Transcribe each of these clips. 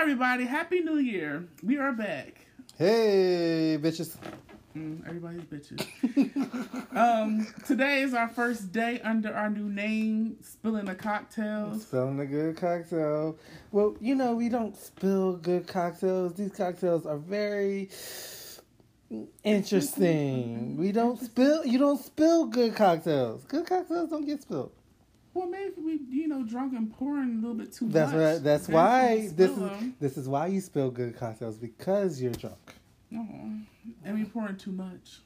everybody. Happy New Year. We are back. Hey, bitches. Mm, everybody's bitches. um, today is our first day under our new name, Spilling the Cocktails. Spilling a good cocktail. Well, you know, we don't spill good cocktails. These cocktails are very interesting. We don't spill, you don't spill good cocktails. Good cocktails don't get spilled. Well, maybe we, you know, drunk and pouring a little bit too much. That's much. right. That's why this is this is why you spill good cocktails because you're drunk. Oh, and we pouring too much.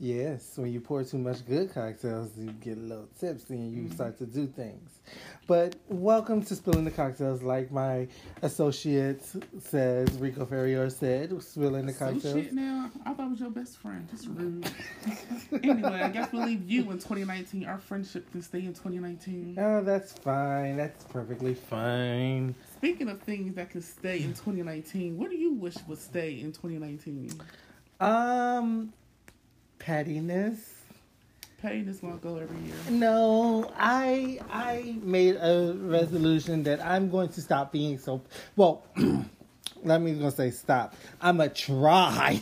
Yes, when you pour too much good cocktails, you get a little tipsy and you Mhm. start to do things. But welcome to Spilling the Cocktails, like my associate says, Rico Ferrier said, Spilling the Cocktails. shit now. I thought it was your best friend. Just rude. anyway, I guess we'll leave you in 2019. Our friendship can stay in 2019. Oh, that's fine. That's perfectly fine. Speaking of things that can stay in 2019, what do you wish would stay in 2019? Um, pettiness. Is gonna go every year. No, I I made a resolution that I'm going to stop being so well. let me gonna say stop. I'm a try.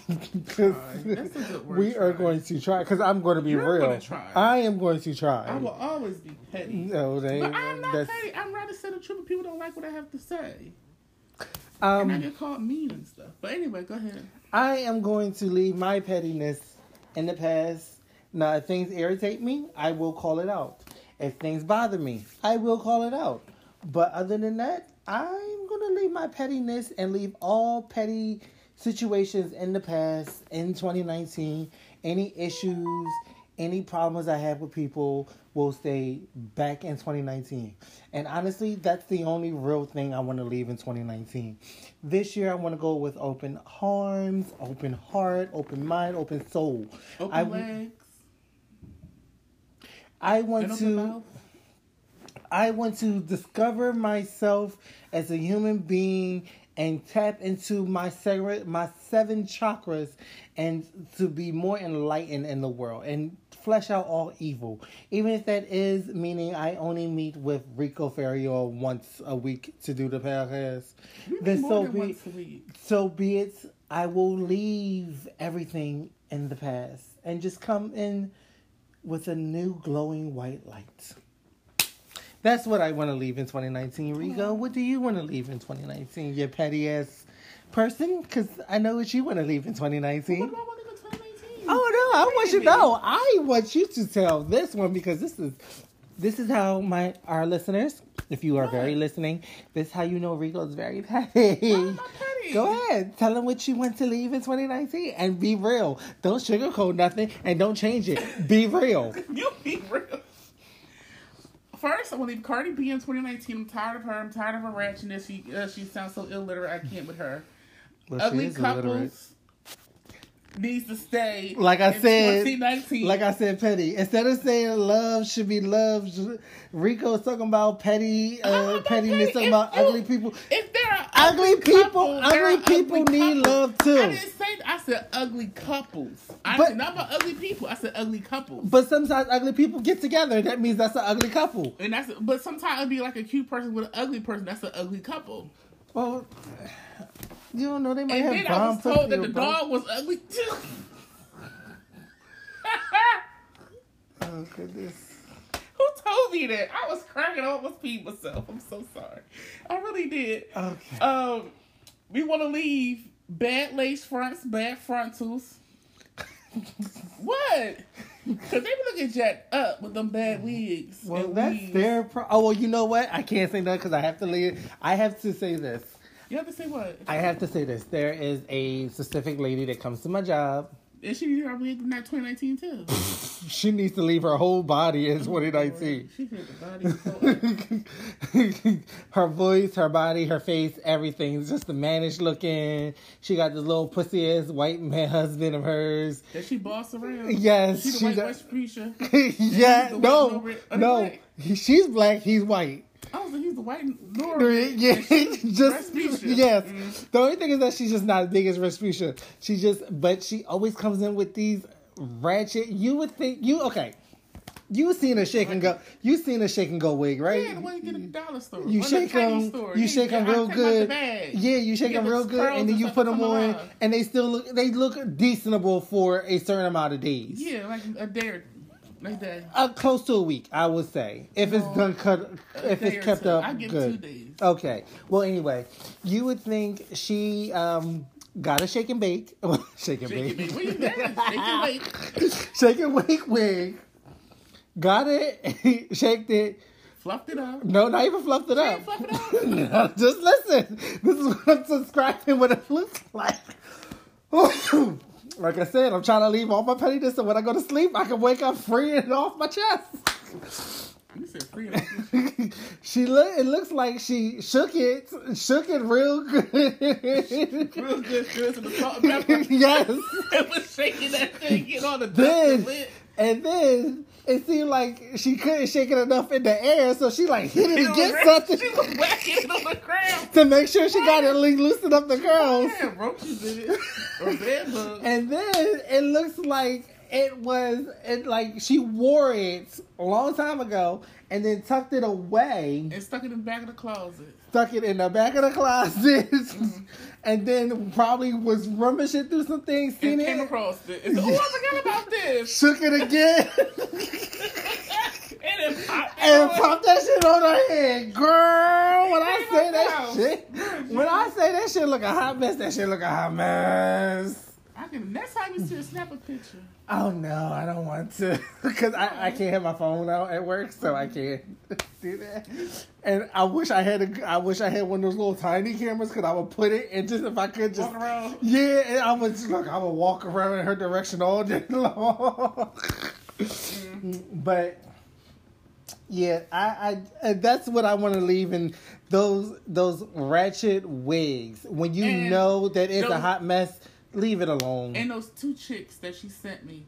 'Cause Try. That's a good word, we are going to try because I'm going to be You're real. I am going to try. I will always be petty. No, they, But I'm not that's, petty. I'm rather say the truth, but people don't like what I have to say. Um, and I um, get called mean and stuff. But anyway, go ahead. I am going to leave my pettiness in the past. Now, if things irritate me, I will call it out. If things bother me, I will call it out. But other than that, I'm going to leave my pettiness and leave all petty situations in the past in 2019. Any issues, any problems I have with people will stay back in 2019. And honestly, that's the only real thing I want to leave in 2019. This year, I want to go with open arms, open heart, open mind, open soul. Open I- legs. I want to. mouth. I want to discover myself as a human being and tap into my seven, my seven chakras and to be more enlightened in the world and flesh out all evil. Even if that is meaning I only meet with Rico Ferrier once a week to do the podcast. We Then so than be once a week. so be it. I will leave everything in the past and just come in with a new glowing white light. That's what I want to leave in 2019. Rigo, what do you want to leave in 2019? You petty ass person? Because I know what you want to leave in 2019. Oh no, I want you to know. I want you to tell this one because this is this is how my our listeners, if you are very listening, this is how you know Rico's very petty. Why am I petty? Go ahead, tell them what you want to leave in 2019 and be real. Don't sugarcoat nothing and don't change it. Be real. You be real. First, I want to leave Cardi B in 2019. I'm tired of her. I'm tired of her ratchetness. She uh, she sounds so illiterate. I can't with her. Well, Ugly couples. illiterate. Needs to stay. Like I said, 2019. Like I said, petty. Instead of saying love should be love, Rico's talking about petty, uh, pettiness, petty. talking about you- ugly people. If there are Ugly people- there ugly people need couples. love, too. I didn't say. I said ugly couples. I But- said not about ugly people. I said ugly couples. But sometimes ugly people get together. That means that's an ugly couple. and that's but sometimes it'd be like a cute person with an ugly person. That's an ugly couple. Well, you don't know they might And have then I was told that the dog was ugly too. Oh goodness. Who told me that? I was cracking up. I almost peed myself. I'm so sorry. I really did. Okay. Um, we want to leave bad lace fronts, bad frontals. what? Because they be looking jacked up with them bad wigs. Well, that's weaves. their. Pro- oh well, you know what? I can't say that because I have to leave. I have to say this. You have to say what? I have to say this. There is a specific lady that comes to my job. And she her wig in that 2019 too. She needs to leave her whole body in 2019. She the body her voice, her body, her face, everything's just the mannish looking. She got this little pussy ass white man husband of hers. That she boss around. Yes, She the she white does. West preacher. yeah, no, Nori- are they no. She's black. He's white. I was like, he's the white Nora. Yeah, just Rasputia. yes. Mm. The only thing is that she's just not as big as Rasputia. She just, but she always comes in with these ratchet. You would think you okay. You seen a shake and go. You seen a shake and go wig, right? Yeah, the you get the dollar store. You shake them. store. You shake them real take 'em the good. Yeah, you shake them real good, and then you put them on, and they still look. They look decentable for a certain amount of days. Yeah, like a day or like that. Uh, close to a week, I would say, if it's done cut, if it's kept two. up I give good. two days. Okay. Well, anyway, you would think she um got a shake and bake, shake and Shake it, bake, baby. Where you at? Shake it, wait. shake and wake wig, got it, shaked it. Fluffed it up. No, not even fluffed it up. ain't fluffed it up. No, just listen. This is what I'm subscribing. what it looks like. Like I said, I'm trying to leave all my pettiness, so when I go to sleep, I can wake up free and off my chest. You said free. she look. It looks like she shook it, shook it real good. Real good, good to the salt and pepper. yes. It was shaking that thing, get all the Then and then it seemed like she couldn't shake it enough in the air, so she like hit it against something She was whacking it on the ground. to make sure she got it loosened up the curls. Yeah, roaches it. Or bed bugs. And then it looks like it was it like she wore it a long time ago and then tucked it away, And stuck it in the back of the closet. stuck it in the back of the closet, mm-hmm. and then probably was rummaging through some things, And seen came it, across it. And oh, I forgot about this. shook it again, and it popped and popped that shit on her head. Girl, when I say that shit, when I say that shit look a hot mess, that shit look a hot mess. I can, next time you see her, snap a picture. Oh no, I don't want to because I, I can't have my phone out at work, so I can't do that. And I wish I had a I wish I had one of those little tiny cameras because I would put it and just if I could just Walk around. yeah, and I would just, look. I would walk around in her direction all day long. Mm-hmm. but yeah, I, I that's what I want to leave in those those ratchet wigs when you And know that it's a hot mess. Leave it alone. And those two chicks that she sent me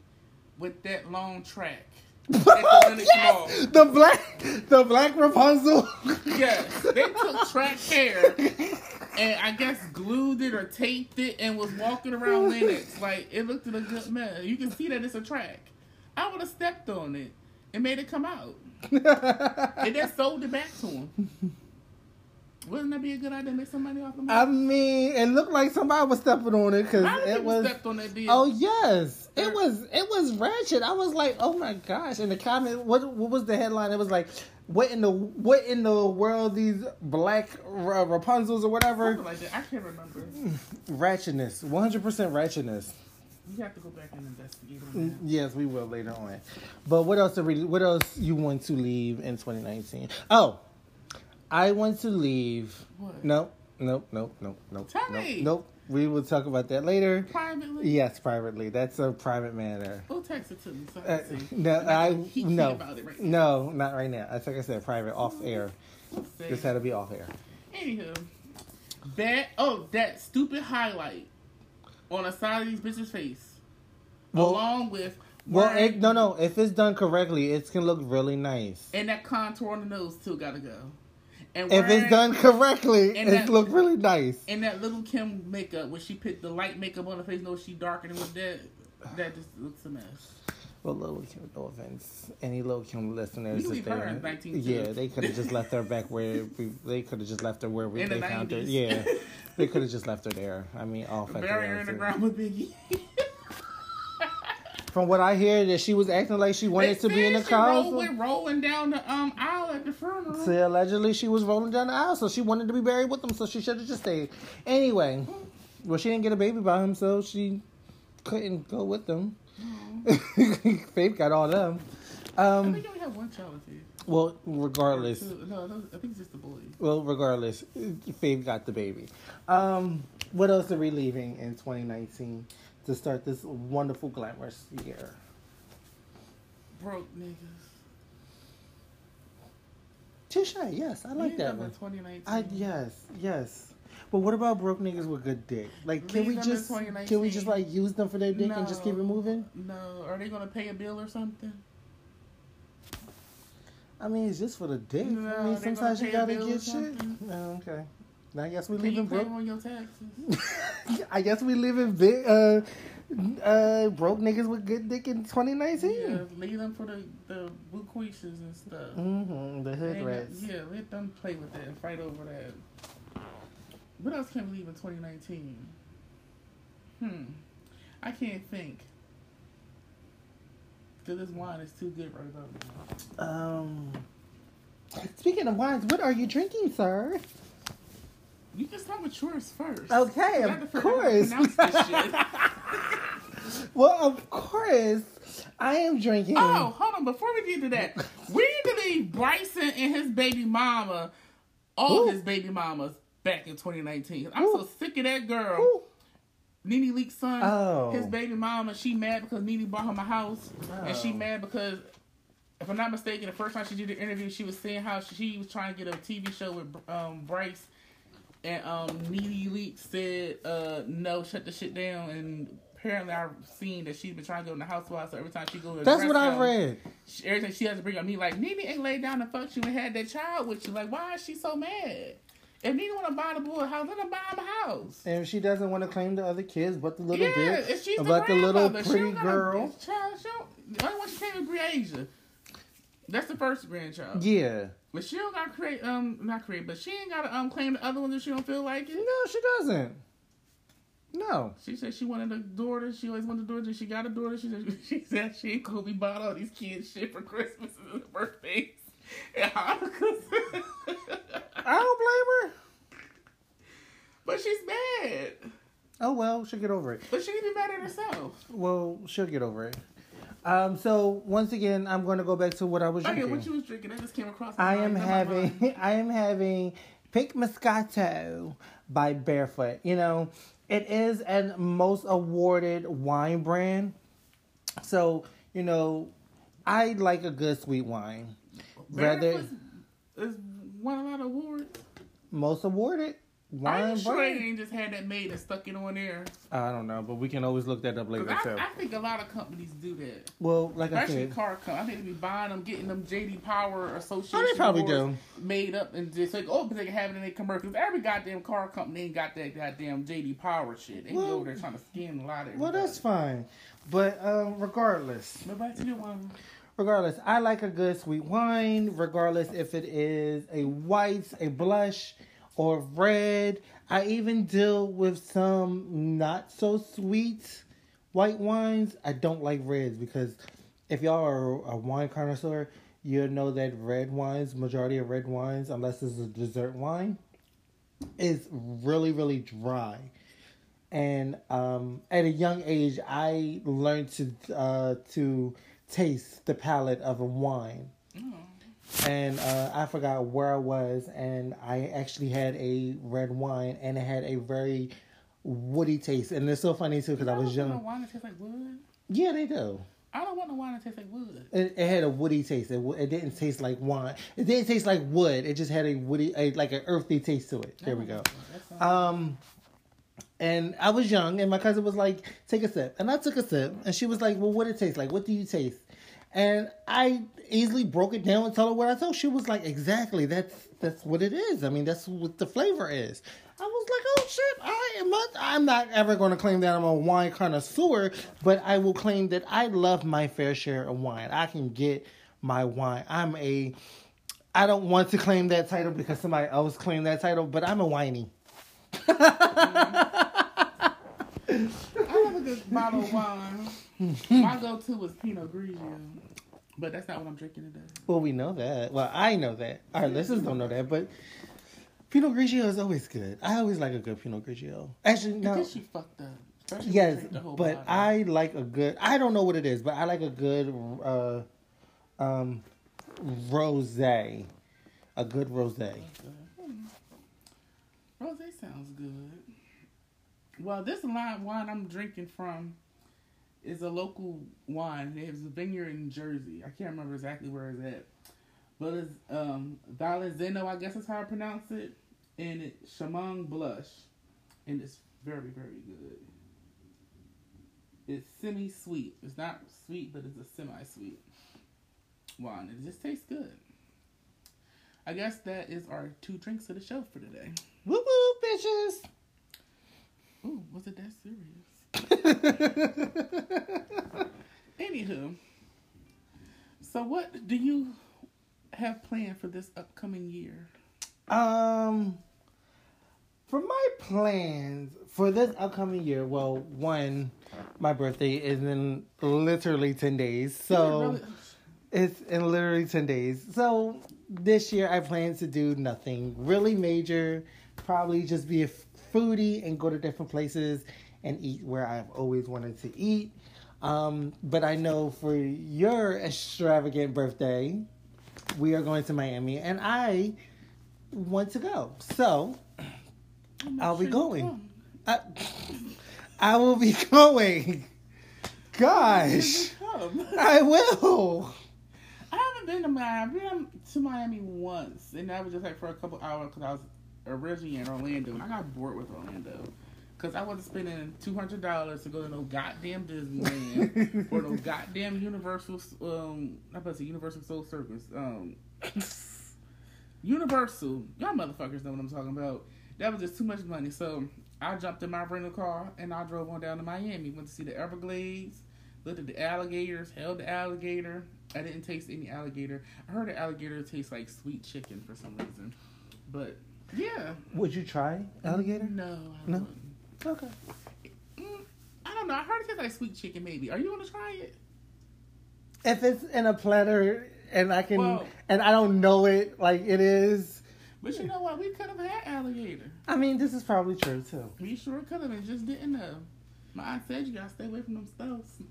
with that long track. Lenox yes! The black, the black Rapunzel. Yes, they took track hair and I guess glued it or taped it and was walking around Lenox like it looked at a good mess. You can see that it's a track. I would have stepped on it and made it come out, and then sold it back to him. Wouldn't that be a good idea? to Make some money off of I mean, it looked like somebody was stepping on it because it was. stepped on that deal? Oh yes, it was. It was ratchet. I was like, oh my gosh! In the comment, what what was the headline? It was like, what in the what in the world these black uh, Rapunzels or whatever? Something like that. I can't remember. Ratchetness, one hundred percent ratchetness. You have to go back and investigate on Mm, that. Yes, we will later on. But what else? Are we, what else you want to leave in 2019? Oh, I want to leave. What? Nope, nope, nope, nope, nope. Tell nope, me. Nope. We will talk about that later. Privately? Yes, privately. That's a private matter. Go text it to me so I Uh, no, I not no, about it right now. no, not right now. That's like I said, private, off air. This had to be off air. Anywho, that oh that stupid highlight on the side of these bitches' face, Well- along with Well, it, no, no. If it's done correctly, it can look really nice. and that contour on the nose too gotta go. And If it's done correctly, and it that- look really nice. and that little Kim makeup when she put the light makeup on her face, no, she darkened it with that. That just looks a mess. Well, Lil Kim, no offense. Any Lil Kim listeners, if they yeah, they could have just left her back where we, they could have just left her where we, they the found her. Yeah, they could have just left her there. I mean, all Bury her in the ground with Biggie. From what I hear, that she was acting like she wanted to be in the said she council. with rolling down the um aisle at the funeral. So allegedly she was rolling down the aisle, so she wanted to be buried with him, so she should have just stayed. Anyway, well, she didn't get a baby by him, so she couldn't go with them. Faith got all them. Um, I think I only have one child with you. well, regardless, no, I think it's just the boy. well, regardless, Faith got the baby. Um, what else are we leaving in 2019 to start this wonderful, glamorous year? Broke niggas. Touche, yes, I like Leave that one. 2019. I yes, yes. But what about broke niggas with good dick? Like, can Leave we just can we just like use them for their dick and just keep it moving? No, are they gonna pay a bill or something? I mean, it's just for the dick. I No, mean, they sometimes you gotta pay a bill or get shit. No, oh, okay. I guess we Can live in on your taxes? I guess we live in big, uh, uh, broke niggas with good dick in Yeah, 2019. leave them for the the buquishas and stuff. Mm-hmm. The hood rats. Yeah, let them play with that and fight over that. What else can we leave in 2019? Hmm. I can't think. Because this wine is too good right now. Um. Speaking of wines, what are you drinking, sir? You can start with yours first. Okay, to of figure out how to course. pronounce this shit. Well, of course, I am drinking. Oh, hold on. Before we get to that, we need to leave Bryson and his baby mama, all Ooh. his baby mamas, back in 2019. I'm Ooh. so sick of that girl. Ooh. Nene Leakes' son, Oh. his baby mama, she mad because Nene bought him a house. And she Oh. mad because, if I'm not mistaken, the first time she did the interview, she was saying how she was trying to get a TV show with um, Bryce. And um, Nene Leakes said, uh, no, shut the shit down. And apparently I've seen that she's been trying to go in the housewife. So every time she goes That's what I've read. she, every time she has to bring up me like Nene ain't laid down and fucked you and had that child with you. Like, why is she so mad? If Nene want to buy the boy a house, let her buy him a house. And she doesn't want to claim the other kids, but the little yeah, bit if she's the, the little pretty girl. Child, she don't, only one she came with Breasia. That's the first grandchild. Yeah. But she don't got create, um, not create, but she ain't got to um claim the other ones if she don't feel like it. No, she doesn't. No. She said she wanted a daughter. She always wanted a daughter. She got a daughter. She said she, said she ain't gonna be buying all these kids shit for Christmas and birthdays and. I don't blame her. but she's mad. Oh well, she'll get over it. But she need to be mad at herself. Well, she'll get over it. Um, so once again, I'm going to go back to what I was drinking. Okay, what you was drinking? I just came across. I am having. I am having Pink Moscato by Barefoot. You know, it is an most awarded wine brand. So, you know, I like a good sweet wine. Rather Barefoot is won a lot of awards. most awarded Are wine you sure they ain't just had that made and stuck it on there? I don't know, but we can always look that up later I. I think a lot of companies do that. Well, like I said, car companies. I think they be buying them, getting them JD Power Association. Oh, they probably awards Made up and just like, oh, but they can have it in their commercials. Every goddamn car company ain't got that goddamn JD Power shit. They Well- be over there trying to skin a lot of well, that's fine. But um, regardless, But back to your one. regardless, I like a good sweet wine, regardless if it is a white, a blush, or red. I even deal with some not so sweet white wines. I don't like reds because if y'all are a wine connoisseur, you'll know that red wines, majority of red wines, unless it's a dessert wine, is really, really dry. And um, at a young age, I learned to uh, to taste the palate of a wine. And uh, I forgot where I was, and I actually had a red wine, and it had a very woody taste. And it's so funny too because I was don't want young. wine that tastes like wood. Yeah, they do. I don't want no wine that tastes like wood. It, it had a woody taste. It, it didn't taste like wine. It didn't taste like wood. It just had a woody, a, like an earthy taste to it. There we go. Um, and I was young, and my cousin was like, "Take a sip," and I took a sip, and she was like, "Well, what it taste like? What do you taste?" And I easily broke it down and told her what I told. She was like, "Exactly. That's that's what it is. I mean, that's what the flavor is." I was like, "Oh shit! I am not. I'm not ever going to claim that I'm a wine connoisseur, but I will claim that I love my fair share of wine. I can get my wine. I'm a. I don't want to claim that title because somebody else claimed that title, but I'm a whiny. I have a good bottle of wine. My go-to was Pinot Grigio, but that's not what I'm drinking today. Well, we know that. Well, I know that. Our listeners don't know that, but Pinot Grigio is always good. I always like a good Pinot Grigio. Actually, no. Because she fucked up. Especially Yes, you drink the whole but bottle. I like a good. I don't know what it is, but I like a good uh, um, rosé. A good rosé. Rose sounds good. Well, this line wine I'm drinking from is a local wine. It's a vineyard in Jersey. I can't remember exactly where it's at. But it's um Valenzano, I guess is how I pronounce it. And it's Shamong Blush. And it's very, very good. It's semi sweet. It's not sweet, but it's a semi sweet wine. It just tastes good. I guess that is our two drinks of the show for today. Woo woo, bitches. Ooh, was it that serious? Anywho, so what do you have planned for this upcoming year? Um, for my plans for this upcoming year, well, one, my birthday is in literally ten days, so Really- it's in literally ten days. So this year, I plan to do nothing really major. Probably just be a foodie and go to different places and eat where I've always wanted to eat. Um, but I know for your extravagant birthday, we are going to Miami, and I want to go. So I'll be going. I, I will be going. Gosh, I will. I haven't been to Miami. I've been to Miami once, and that was just like for a couple hours because I was originally in Orlando, and I got bored with Orlando because I wasn't spending two hundred dollars to go to no goddamn Disneyland or no goddamn Universal. Um, I about to say Universal Soul Circus. Um, Universal. Y'all motherfuckers know what I'm talking about. That was just too much money. So I jumped in my rental car and I drove on down to Miami. Went to see the Everglades. Looked at the alligators. Held the alligator. I didn't taste any alligator. I heard the alligator tastes like sweet chicken for some reason. But yeah. Would you try alligator? No. I No? Okay. Mm, I don't know. I heard it tastes like sweet chicken. Maybe. Are you gonna try it? If it's in a platter and I can Well- and I don't know it like it is, But you know what? We could have had alligator. I mean this is probably true too. We sure could have and just didn't know. My aunt said you gotta stay away from them stoves.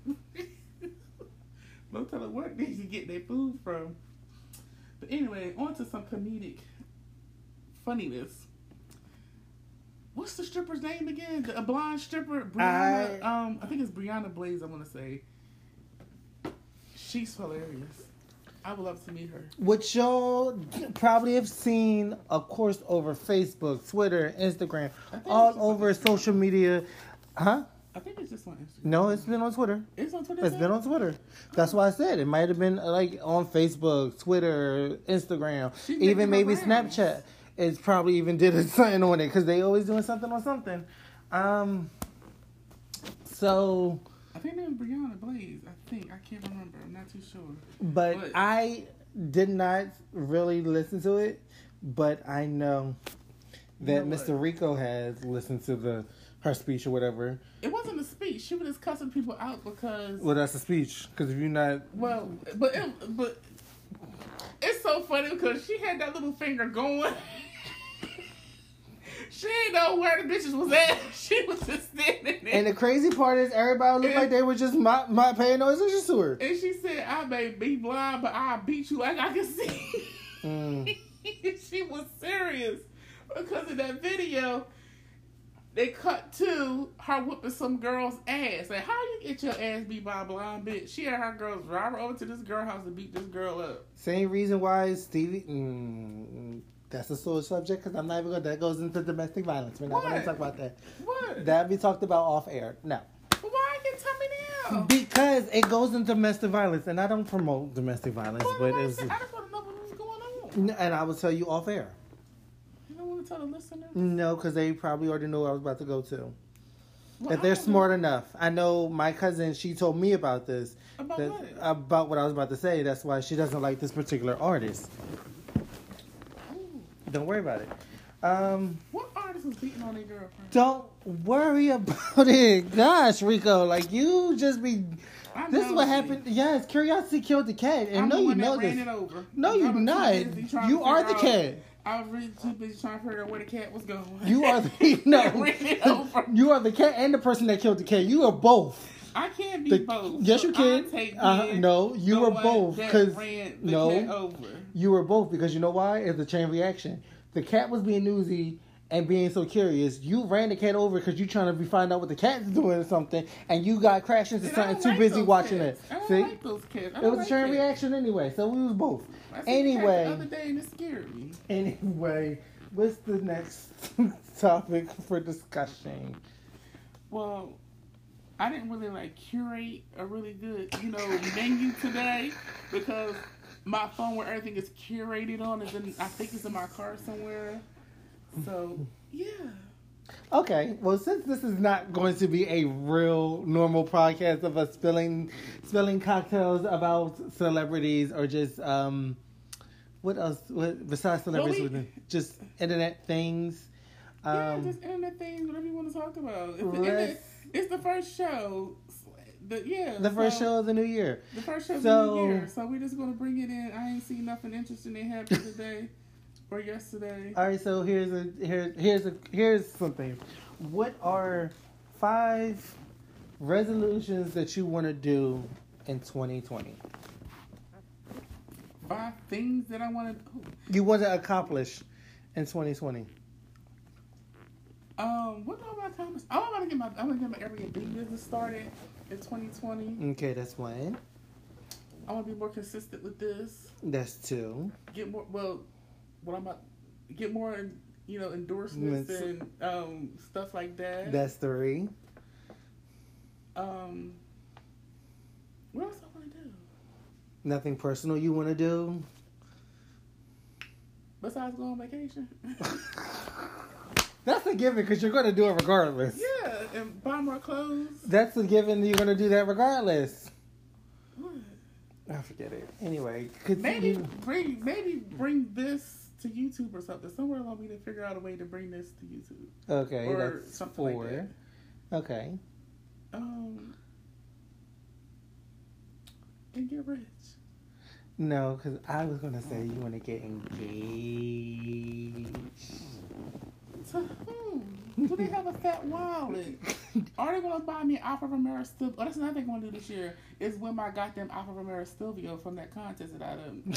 Don't tell her what they you get their food from. But anyway, on to some comedic funniness. What's the stripper's name again? The a blonde stripper, Brianna. um, I think it's Brianna Blaze. I want to say. She's hilarious. I would love to meet her. Which y'all probably have seen, of course, over Facebook, Twitter, Instagram, all it's just on over social media. Huh? I think it's just on Instagram. No, it's been on Twitter. It's on Twitter. It's been on Twitter. That's why I said it might have been uh, like on Facebook, Twitter, Instagram, even maybe. Snapchat. It's probably even did a something on it because they always doing something on something. Um. So, I think it was Brianna Blaze. I think I can't remember. I'm not too sure. but But- I did not really listen to it, but I know that You know Mr. Rico has listened to the her speech or whatever. It wasn't a speech. She was just cussing people out because Well, that's a speech because if you're not, well, but it, but it's so funny because she had that little finger going. she didn't know where the bitches was at. She was just standing there. and the crazy part is everybody looked like they were just my not paying no attention to her. And she said, "I may be blind, but I beat you like I can see." Mm. she was serious because of that video, they cut to her whooping some girl's ass. Like, how you get your ass beat by a blind bitch? She had her girls drive her over to this girl house to beat this girl up. Same reason why Stevie. Mm, that's a sore subject because I'm not even going. to That goes into domestic violence. We're not going to talk about that. What? That be talked about off air. No, But why are you tell me now? because it goes into domestic violence, and I don't promote domestic violence, Well, but I it's. I just want to know what was going on. And I will tell you off air. You don't want to tell the listener? No, because they probably already know what I was about to go to. Well, if they're smart enough, I know my cousin. She told me about this. About that- what? about what I was about to say. That's why she doesn't like this particular artist. Don't worry about it. Um, What artist was beating on their girlfriend? don't worry about it. Gosh, Rico, like you just be. I This is what happened. Yes, curiosity killed the cat, and I'm no, you know this. it over. No, you're not. busy trying to You are the out- cat. I was really too busy trying to figure out where the cat was going. You are the no. ran it over. You are the cat and the person that killed the cat. You are both. I can't be The- both. yes, So you can. Uh, no, you were both, because no. over. You were both because you know why? It's a chain reaction. The cat was being newsy and being so curious. You ran the cat over because you're trying to be find out what the cat's doing or something, and you got crashed into And something too like busy watching cats. it. I don't See, like those cats. I it was a chain reaction anyway, so we was both. I seen the cat Anyway. the other day and it scared me. Anyway, what's the next topic for discussion? Well, I didn't really like curate a really good, you know, menu today because my phone where everything is curated on is in I think it's in my car somewhere. So yeah. Okay, well, since this is not going to be a real normal podcast of us spilling spilling cocktails about celebrities or just um, what else? What besides celebrities? Well, we- just internet things. yeah, Um, just internet things, whatever you want to talk about. It's, the, let's- internet- it's the first show. The, yeah, the first so- show of the new year. The first show of So- the year. So we're just gonna bring it in. I ain't seen nothing interesting that happened today or yesterday. All right, so here's a here here's a here's something. What are five resolutions that you want to do in 2020? Five things that I want to. You want to accomplish in 2020? Um, what I want to accomplish? I want to get my I want to get my Airbnb business started in 2020. Okay, that's one. I want to be more consistent with this. That's two. Get more. Well, what I'm about get more. You know, endorsements and um stuff like that. That's three. Um, what else I want to do Nothing personal you want to do? besides go on vacation? That's a given because you're going to do it regardless. yeah, and buy more clothes. That's a given. You're going to do that regardless. What? I forget it. Anyway, Maybe continue. bring maybe bring this to YouTube or something. Somewhere along we need to figure out a way to bring this to YouTube Okay, or something like four. that. Okay. Um, and get rich. No, because I was going to say you want to get engaged. To whom? Do they have a fat wallet? Are they gonna buy me an Alfa Romero Stelvio? Oh, that's another thing I'm gonna do this year. Is when win my goddamn Alfa Romero Stelvio from that contest that I done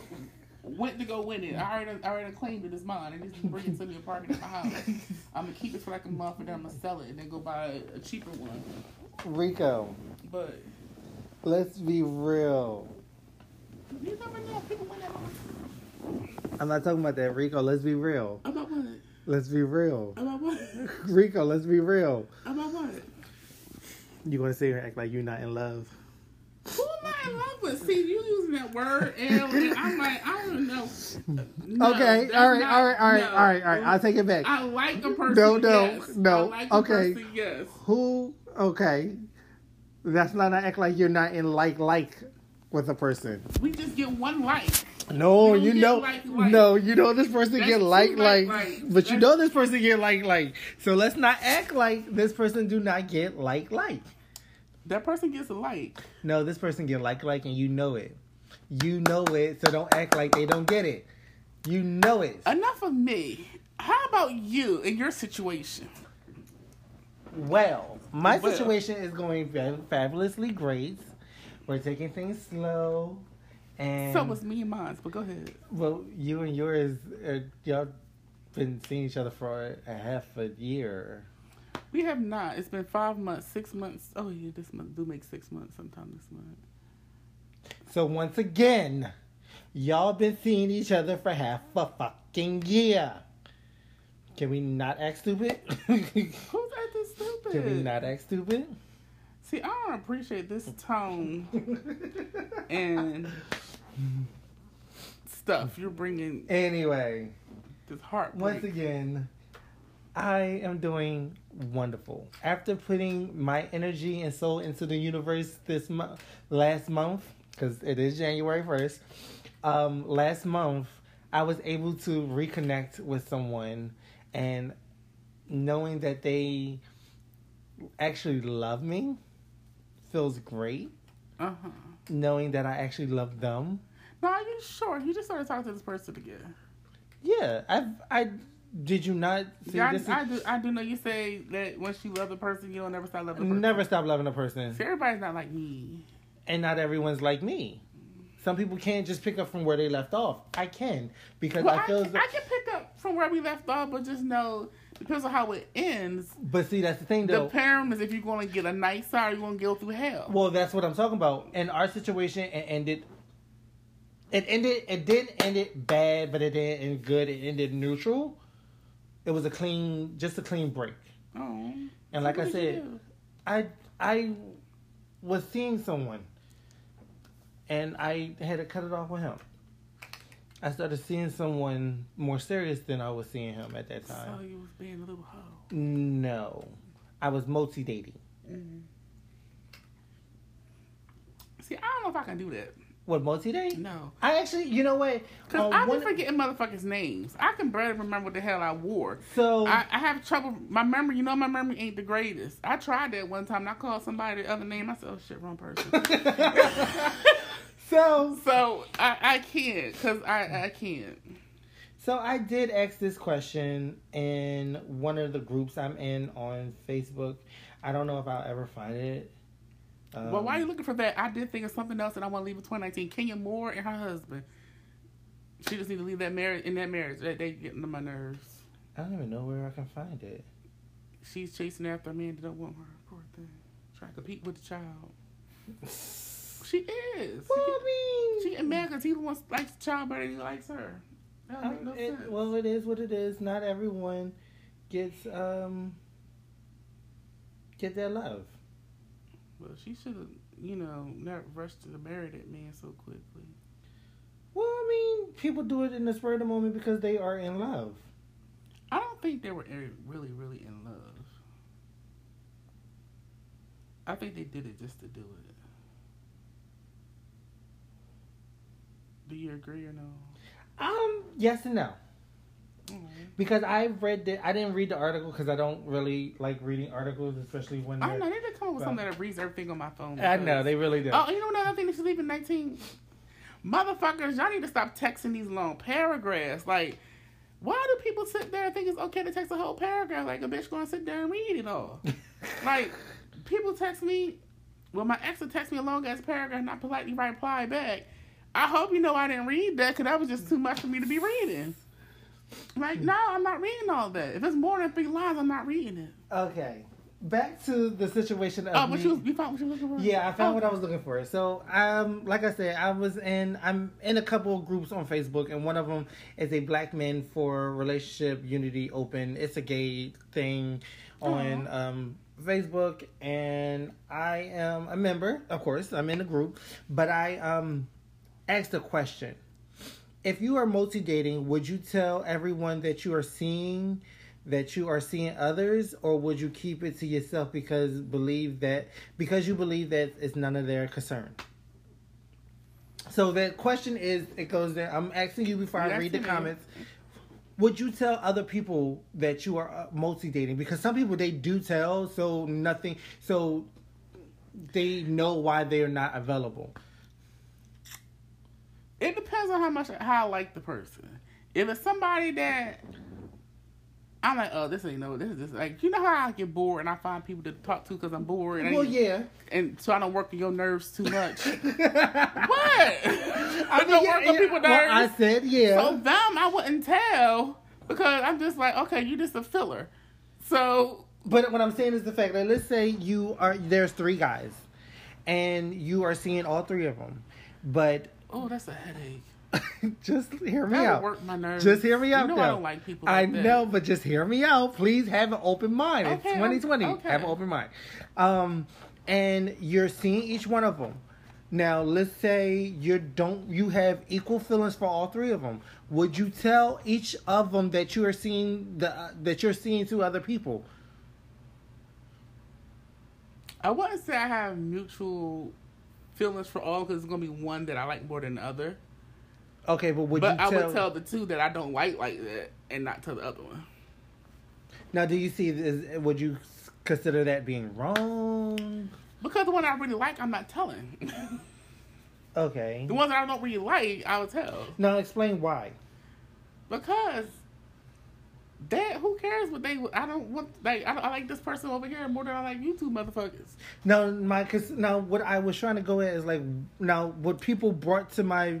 went to go win it. I already, I already claimed it as mine. and just bring it to me a parking at my house. I'm gonna keep it for like a month and then I'm gonna sell it and then go buy a, a cheaper one. Rico, But let's be real. you never know. People win that I'm not talking about that, Rico. Let's be real. About what? Let's be real. About what? Rico, let's be real. About what? You want to sit here and act like you're not in love? Who am I in love with? See, you using that word, and I'm like, I don't know. No, okay, all right, not- all right, all right, no. all right, all right. I'll take it back. I like a person. No, no, yes. no. I like a Okay. person, yes. Who? Okay, that's not to act like you're not in like like with a person. We just get one like. No, You you know, like, like. no, you know this person That's get like like, but you know this person get like like. So let's not act like this person do not get like like. That person gets a like. No, this person get like like, and you know it. You know it, so don't act like they don't get it. You know it. Enough of me. How about you in your situation? Well, my Well. situation is going fabulously great. We're taking things slow, and So was me and mine, but go ahead. well, you and yours, uh, y'all been seeing each other for a half a year. We have not. It's been five months, six months. Oh yeah, this month do make six months sometime this month. So once again, y'all been seeing each other for half a fucking year. Can we not act stupid? Who's acting stupid? Can we not act stupid? See, I don't appreciate this tone and stuff you're bringing. anyway, This heart. once again, I am doing wonderful. After putting my energy and soul into the universe this month, last month, because it is January first. Um, last month, I was able to reconnect with someone, and knowing that they actually love me feels great. Uh huh. Knowing that I actually love them. No, are you sure? You just started talking to this person again. Yeah, I I did you not see Yeah, this? I, I do. I do know you say that once you love a person, you don't never stop loving. a person. Never stop loving a person. Everybody's not like me. And not everyone's like me. Some people can't just pick up from where they left off. I can because Well, I I, feel. can, I can pick up from where we left off, but just know depends on how it ends. but see, that's the thing though. The param is if you're going to get a nice side, you're going to go through hell. well, that's what I'm talking about. In our situation, it ended. It ended. It didn't end it bad, but it didn't end good. It ended neutral. It was a clean, just a clean break. oh. And like I said. I I was seeing someone, and I had to cut it off with him. I started seeing someone more serious than I was seeing him at that time. So you was being a little hoe. No, I was multi dating. See, I don't know if I can do that. What multi date? No. I actually, you know what? Because Uh, I be one- forgetting motherfuckers' names. I can barely remember what the hell I wore. So I, I have trouble. My memory, you know, my memory ain't the greatest. I tried that one time. And I called somebody the other name. I said, "Oh shit, wrong person." so so I, I can't, cause I, I can't. So I did ask this question in one of the groups I'm in on Facebook. I don't know if I'll ever find it. Um, well, are you looking for that, I did think of something else and I want to leave in 2019. Kenya Moore and her husband. She just need to leave that marriage in that marriage. That they getting on my nerves. I don't even know where I can find it. She's chasing after a man that don't want her. Poor thing. Trying to compete with the child. She is. Well, I She mean, and mad because he wants likes the child better than he likes her. No it- well, it is what it is. Not everyone gets um get their love. Well, she should have, you know, not rushed to marry that man so quickly. Well, I mean, people do it in the spur of the moment because they are in love. I don't think they were really, really in love. I think they did it just to do it. Do you agree or no? Um, yes and no. Alright. Because I read the, I didn't read the article because I don't really like reading articles, especially when I know they did come up with something that reads everything on my phone. I know they really do. Oh, you know another thing that should leave in 19? Motherfuckers, y'all need to stop texting these long paragraphs. Like, why do people sit there and think it's okay to text a whole paragraph? Like, a bitch gonna sit there and read it all. like, people text me, well, my ex would text me a long ass paragraph and I politely reply back. I hope you know I didn't read that because that was just too much for me to be reading. Like, no, I'm not reading all that. If it's more than three lines, I'm not reading it. Okay, back to the situation of Oh, but me- you, was, you found what you were looking for? Yeah, I found Oh, what I was looking for. So, um, like I said, I was in. I'm in a couple of groups on Facebook, and one of them is a Black Men for Relationship Unity Open. It's a gay thing on um, Facebook, and I am a member. Of course, I'm in the group, but I um asked the question. If you are multi dating, would you tell everyone that you are seeing that you are seeing others, or would you keep it to yourself because believe that because you believe that it's none of their concern? So the question is, it goes there. I'm asking you before I read the is. comments. Would you tell other people that you are uh, multi dating? Because some people they do tell, so nothing, so they know why they are not available. It depends on how much how I like the person. If it's somebody that I'm like, oh, this ain't no, this is just like, you know how I get bored and I find people to talk to because I'm bored. And Well, yeah. And so I don't work on your nerves too much. what? I I mean, don't yeah, work on yeah. people's Well, I said yeah. So them, I wouldn't tell because I'm just like, okay, you're just a filler. So But what I'm saying is the fact that let's say you are there's three guys, and you are seeing all three of them, but oh, that's a headache. just hear me out. work my nerves. Just hear me out. You know though. I don't like people. I that. know, but just hear me out. Please have an open mind. it's 2020. okay. Have an open mind. Um, and you're seeing each one of them. Now, let's say you don't. You have equal feelings for all three of them. Would you tell each of them that you are seeing the uh, that you're seeing two other people? I wouldn't say I have mutual feelings for all because it's gonna be one that I like more than the other. Okay, but would but I tell? would tell the two that I don't like like that, and not tell the other one. Now, do you see this? Would you consider that being wrong? Because the one I really like, I'm not telling. Okay. the ones that I don't really like, I would tell. Now, explain why. Because that who cares what they? I don't want like I, don't, I like this person over here more than I like you two motherfuckers. No, my cause now what I was trying to go at is like now what people brought to my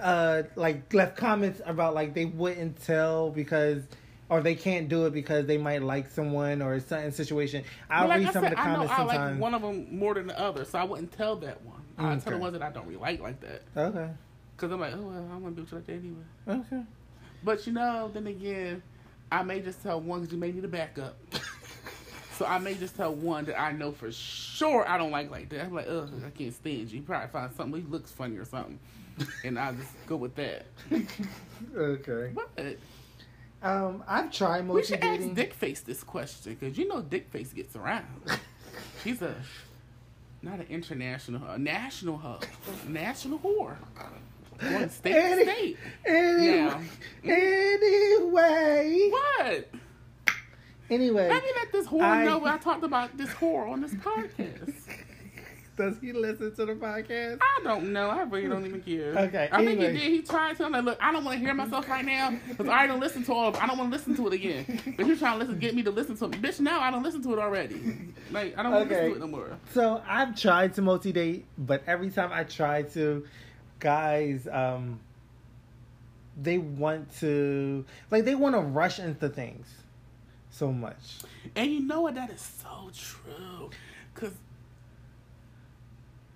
uh like left comments about like they wouldn't tell because or they can't do it because they might like someone or a certain situation. I'll like read I some said, of the I know comments I sometimes. like one of them more than the other, so I wouldn't tell that one. I tell the ones that I don't really like like that. Okay. Because I'm like, oh, well, I want to be with you like that anyway. Okay. But you know, then again, I may just tell one because you may need a backup. so I may just tell one that I know for sure I don't like like that. I'm like, ugh, I can't stand you. You probably find something he looks funny or something. and I'll just go with that. Okay. But Um, I've tried we should ask multi-dating. Dick Face this question because you know Dick Face gets around. She's a not an international, a national hub, national whore. Going state to state. Anyway, mm-hmm. anyway, What? anyway. Let me let this whore I- know I talked about this whore on this podcast. Does he listen to the podcast? I don't know. I really don't even care. Okay, I think anyway. he did. He tried to. I'm like, look, I don't want to hear myself right now because I already don't listen to all. Of, I don't want to listen to it again. But he's trying to listen, get me to listen to it. Bitch, now I don't listen to it already. Like I don't want to Okay. listen to it no more. So I've tried to multi-date, but every time I try to, guys, um, they want to like they want to rush into things so much. And you know what? That is so true. Cause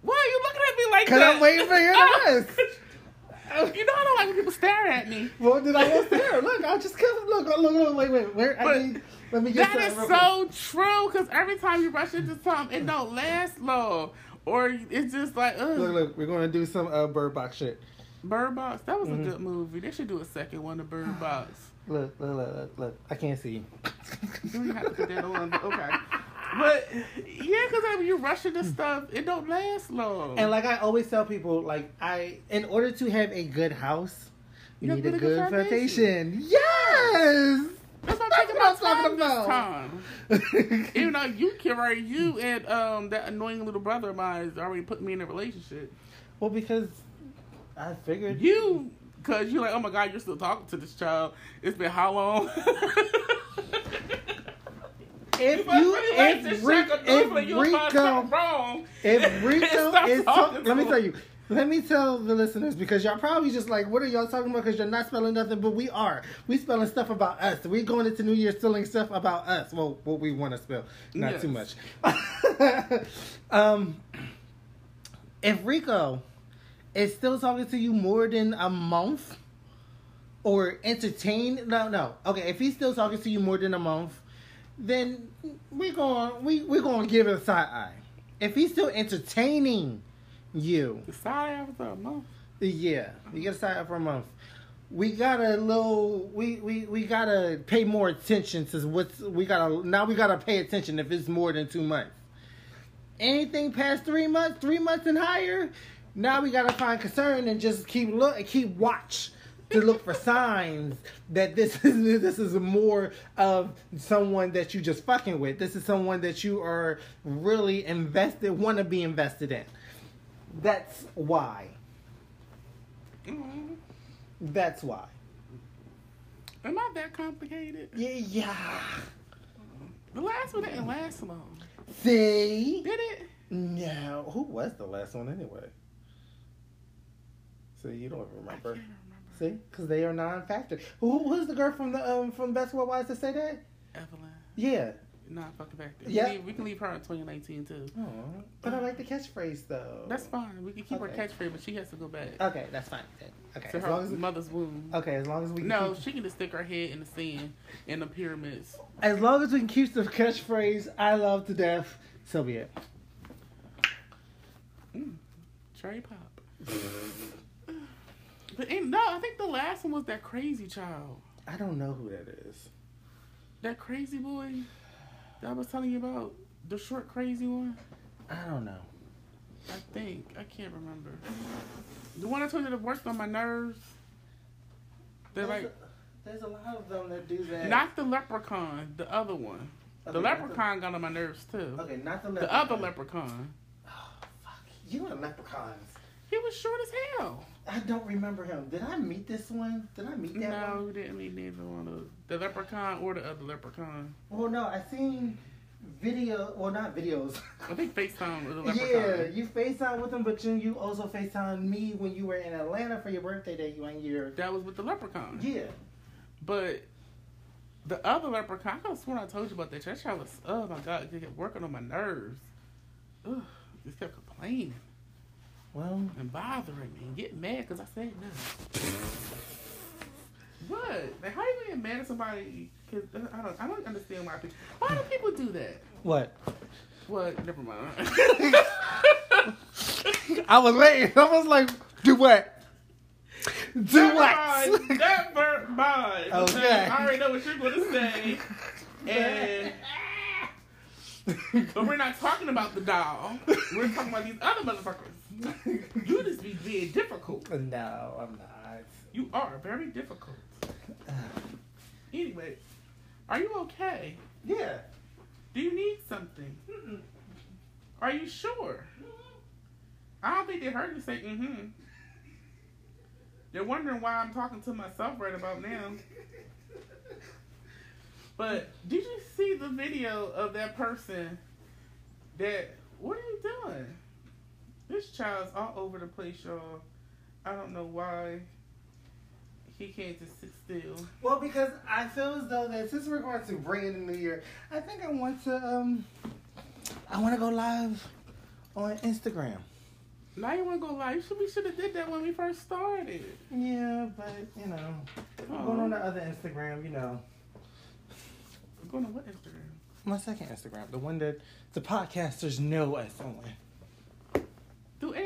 why are you looking at me like Cause that? I'm waiting for your rest. you know I don't like when people stare at me. What did I want there? Look, I just come. Look, look, look, wait, wait. Where? But I need. Let me get That is something real quick. so true. Cause every time you rush into something, it don't last long, or it's just like, ugh. Look, look, we're gonna do some uh, bird box shit. Bird Box. That was Mhm. a good movie. They should do a second one of Bird Box. Look, look, look, look, look. I can't see you. You have to put that on. Okay. But yeah, because when you rush into stuff, it don't last long. And like I always tell people, like I, in order to have a good house, you You need a a good good foundation. foundation. Yes. That's what That's I'm what talking I'm about talking this about. time. Even though you, Kira, you and um that annoying little brother of mine is already put me in a relationship. well, because I figured You, cause you're like, oh my god, you're still talking to this child. It's been how long? if But you, really like if, this Rick, shaka doodle, if you'll find something Rico, if Rico is, talk, let me tell you. Let me tell the listeners because y'all probably just like, what are y'all talking about? Because you're not spelling nothing, but we are. We spelling stuff about us. We going into New Year spelling stuff about us. Well, what we want to spell, not too much. um, if Rico is still talking to you more than a month, or entertain, no, no, okay. If he's still talking to you more than a month, then we're going we we going to give it a side eye. If he's still entertaining you, The side after a month. yeah, you get a side eye for a month. We gotta little we, we we gotta pay more attention to what's we gotta now we gotta pay attention if it's more than two months. Anything past three months, three months and higher, now we gotta find concern and just keep look and keep watch to look for signs that this is this is more of someone that you just fucking with. This is someone that you are really invested, want to be invested in. That's why. Mhm. That's why. Am I that complicated? Yeah, yeah. The last one didn't last long. See? Did it? No. Who was the last one anyway? See, you don't remember. remember. See, because they are non-factor. Who who's the girl from the um from Basketball Wives to say that? Evelyn. Yeah. Not fucking back there. Yeah. We, we can leave her in 2019 too. Oh, but I like the catchphrase though. That's fine. We can keep Okay. her catchphrase, but she has to go back okay. That's fine. then. Okay, to as her long as mother's womb. okay, as long as we can No, keep, she can just stick her head in the sand in the pyramids. as long as we can keep the catchphrase "I love to death," so be it. Mm. Cherry pop. but ain't, no, I think the last one was that crazy child. I don't know who that is. That crazy boy that I was telling you about. The short crazy one. I don't know. I think. I can't remember. The one I told you that worked on my nerves. They're There's, like a, there's a lot of them that do that. not the leprechaun, the other one. The Okay, not leprechaun got on my nerves too. Okay, not the leprechaun. The leprechaun. other leprechaun. Oh, fuck. You and leprechauns. He was short as hell. I don't remember him. Did I meet this one? Did I meet that No, one? No, we didn't meet neither one of the leprechaun or the other leprechaun. Well, no, I seen video. Well, not videos. I think FaceTime was the leprechaun. yeah, you FaceTime with him, but then you also FaceTime me when you were in Atlanta for your birthday that you and your. That was with the leprechaun. Yeah. But the other leprechaun, I could have sworn I told you about that. That child was, oh my god, it kept working on my nerves. Ugh, just kept complaining Well, and bothering me and getting mad because I said no. What? Like, how you gonna get mad at somebody? Cause uh, I don't, I don't understand why people. Why do people do that? what? What? Never mind. I was waiting. I was like, do what? Do Never what? mind. Never mind. Okay. I already know what you're going to say. And but we're not talking about the doll. We're talking about these other motherfuckers. You just be being difficult. no, I'm not. You are very difficult. Anyway, are you okay? Yeah. Do you need something? Are you sure? I don't think they heard you say mm-hmm. They're wondering why I'm talking to myself right about now. But did you see the video of that person that what are you doing? This child's all over the place, y'all. I don't know why he can't just sit still. Well, because I feel as though that since we're going to bring in the new year, I think I want to um, I want to go live on Instagram. Now you wanna go live? We should have did that when we first started. Yeah, but you know, I'm going on the other Instagram. You know, Going on what Instagram? my second Instagram, the one that the podcasters know us on.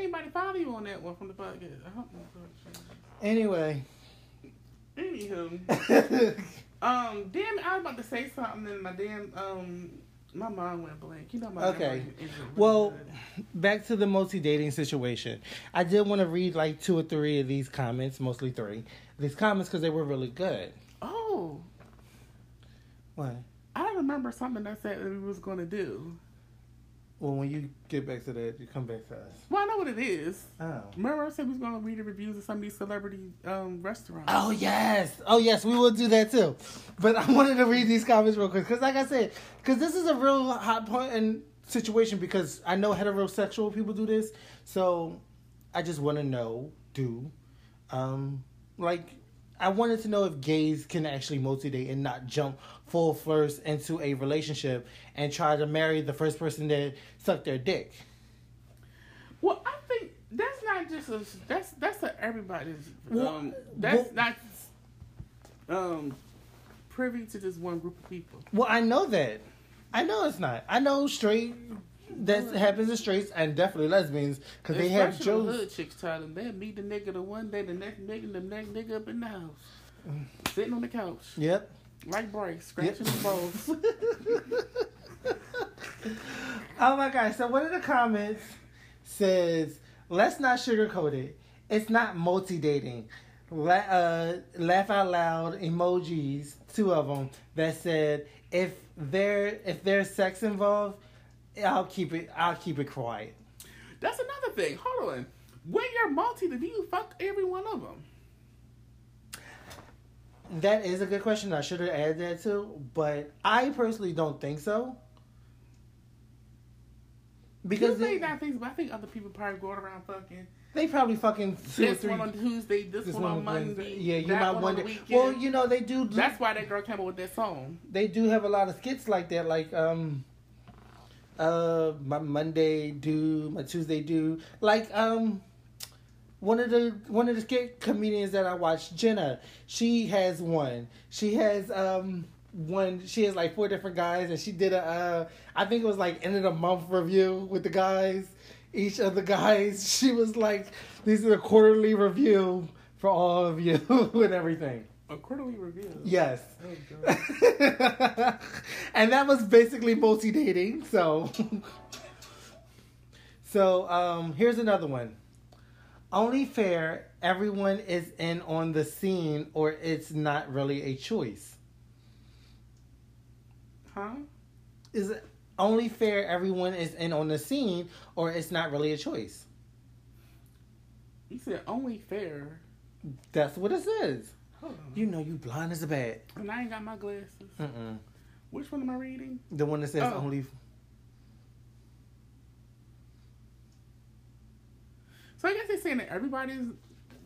Anybody follow you on that one from the podcast? I. Anyway, Anywho, um, damn, I was about to say something and my damn um, my mind went blank. You know my Okay. really Well, good. back to the multi dating situation. I did want to read like two or three of these comments, mostly three. These comments because they were really good. oh, What? I remember something I said that we was gonna do. Well, when you get back to that, you come back to us. Well, I know what it is. Oh. Remember I said we was gonna read the reviews of some of these celebrity um, restaurants. Oh yes, oh yes, we will do that too. But I wanted to read these comments real quick because, like I said, because this is a real hot point and situation because I know heterosexual people do this, so I just want to know do, um, like I wanted to know if gays can actually multi-date and not jump full first into a relationship and try to marry the first person that sucked their dick. Well, I think that's not just a that's that's a everybody's Well, um that's well- not um privy to just one group of people. Well, I know that. I know it's not. I know straight. That happens to straights and definitely lesbians because they have jokes. hood chicks, Tyler. They meet the nigga the one day, the next nigga, the next nigga up in the house, sitting on the couch Yep. like Bryce, scratching his balls. oh my gosh! So one of the comments says, "Let's not sugarcoat it. It's not multi dating." La- uh, laugh out loud emojis, two of them that said, "If there if there's sex involved, I'll keep it. I'll keep it quiet." That's another thing. Hold on. When you're multi, do you fuck every one of them? That is a good question. I should have added that too, but I personally don't think so. Because you think that things, but I think other people probably going around fucking they probably fucking two or this three. one on Tuesday, this, this one on one Monday. Yeah, you might one wonder. On. Well, you know they do. That's why that girl came up with that song. they do have a lot of skits like that. Like um, uh, my Monday do, my Tuesday do. Like um, one of the one of the skit comedians that I watch, Jenna. She has one. She has um one. She has like four different guys, and she did a. Uh, I think it was like end of the month review with the guys. Each of the guys, she was like, "These are the quarterly review for all of you and everything." A quarterly review. Yes. Oh, God. and that was basically multi dating. So, so um, here's another one. Only fair. Everyone is in on the scene, or it's not really a choice. Huh? Is it only fair? Everyone is in on the scene, or it's not really a choice. You said only fair. That's what it says. You know, you blind as a bat. And I ain't got my glasses. Mm-mm. Which one am I reading? The one that says Oh. only. So I guess they're saying that everybody's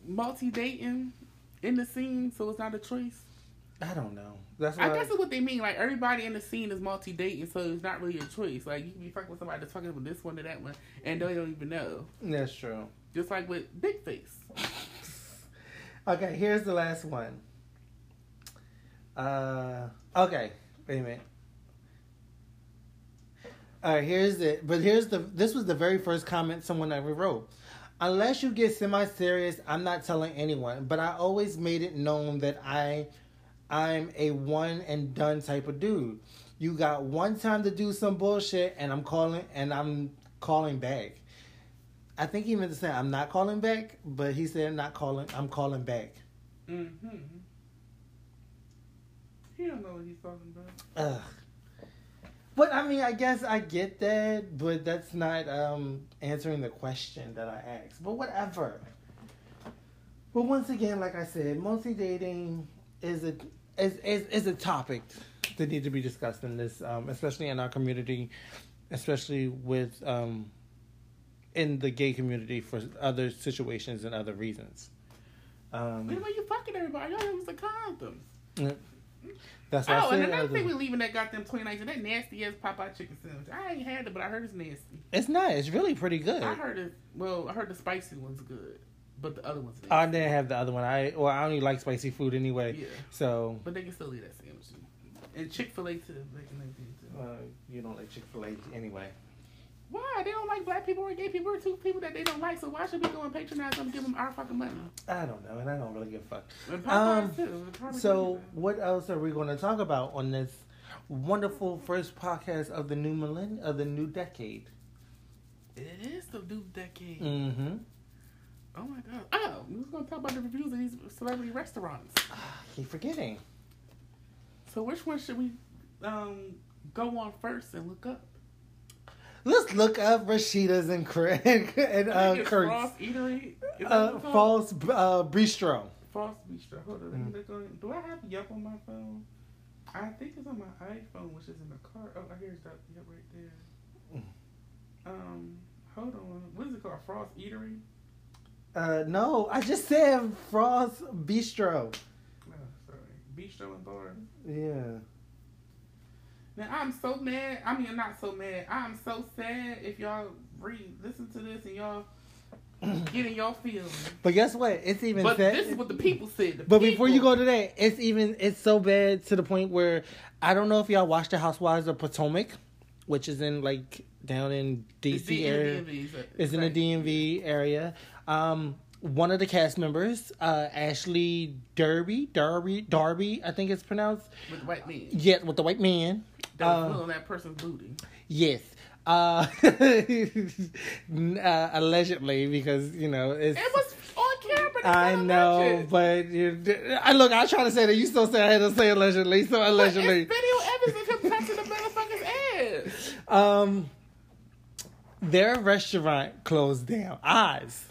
multi dating in the scene, so it's not a choice. I don't know. That's I what guess that's what they mean. Like everybody in the scene is multi dating, so it's not really a choice. Like you can be fucking with somebody that's fucking with this one or that one, and they don't even know. that's true. Just like with Big Face. Okay, here's the last one. Uh, okay, wait a minute. All right, here's it. But here's the. This was the very first comment someone ever wrote. unless you get semi serious, I'm not telling anyone. But I always made it known that I I'm a one and done type of dude. You got one time to do some bullshit and I'm calling and I'm calling back. I think he meant to say I'm not calling back, but he said not calling I'm calling back. Mm-hmm. He don't know what he's talking about. Ugh. But I mean, I guess I get that, but that's not um, answering the question that I asked. But whatever. But once again, like I said, multi dating is a is, is is a topic that need to be discussed in this, um, especially in our community, especially with um, in the gay community for other situations and other reasons. Um, Why you fucking everybody? Y'all use the condoms. that's what I Oh, said. and another other- thing we leaving that goddamn 2019, that nasty ass Popeye chicken sandwich. I ain't had it, but I heard it's nasty. it's not. It's really pretty good. I heard it. Well, I heard the spicy one's good, but the other one's nasty. I didn't have the other one. I well, I only like spicy food anyway. yeah, So but they can still eat that sandwich. And Chick Fil A too. They can too. uh, you don't like Chick Fil A anyway. Why? They don't like black people or gay people or two people that they don't like. So why should we go and patronize them and give them our fucking money? I don't know, and I don't really give a fuck. Um. So, what else are we going to talk about on this wonderful first podcast of the new millennium of the new decade? It is the new decade. Mm-hmm. Oh my god. Oh, we was gonna talk about the reviews of these celebrity restaurants. Keep forgetting. So which one should we um go on first and look up? Let's look up Rasheeda's and and I uh, it's Kirk's Frost Eatery. Uh, it's? False uh, Bistro. False Bistro. Hold on, Mm. on. Do I have Yelp on my phone? I think it's on my iPhone, which is in the car. Oh, here's that Yelp right there. Um, hold on. What is it called? Frost Eatery. Uh, no, I just said Frost Bistro. Oh, sorry. Bistro and bar. Yeah. Now I'm so mad. I mean, I'm not so mad. I'm so sad if y'all read, listen to this, and y'all get in y'all feelings. But guess what? It's even But sad. this is what the people said. The But before you go to that, it's even it's so bad to the point where I don't know if y'all watched the Housewives of Potomac, which is in like down in DC area. It's in the. DMV area. Um, one of the cast members, uh, Ashley Derby, Darby, Darby, I think it's pronounced. with the white man. Yet with the white man. That was Uh, on that person's booty. Yes. Uh, uh, allegedly, because you know it's. It was on camera. I know, but you, I look. I try to say that you still say I had to say allegedly, so But allegedly. It's video evidence of him touching the motherfucker's ass. Um, their restaurant closed down. Eyes.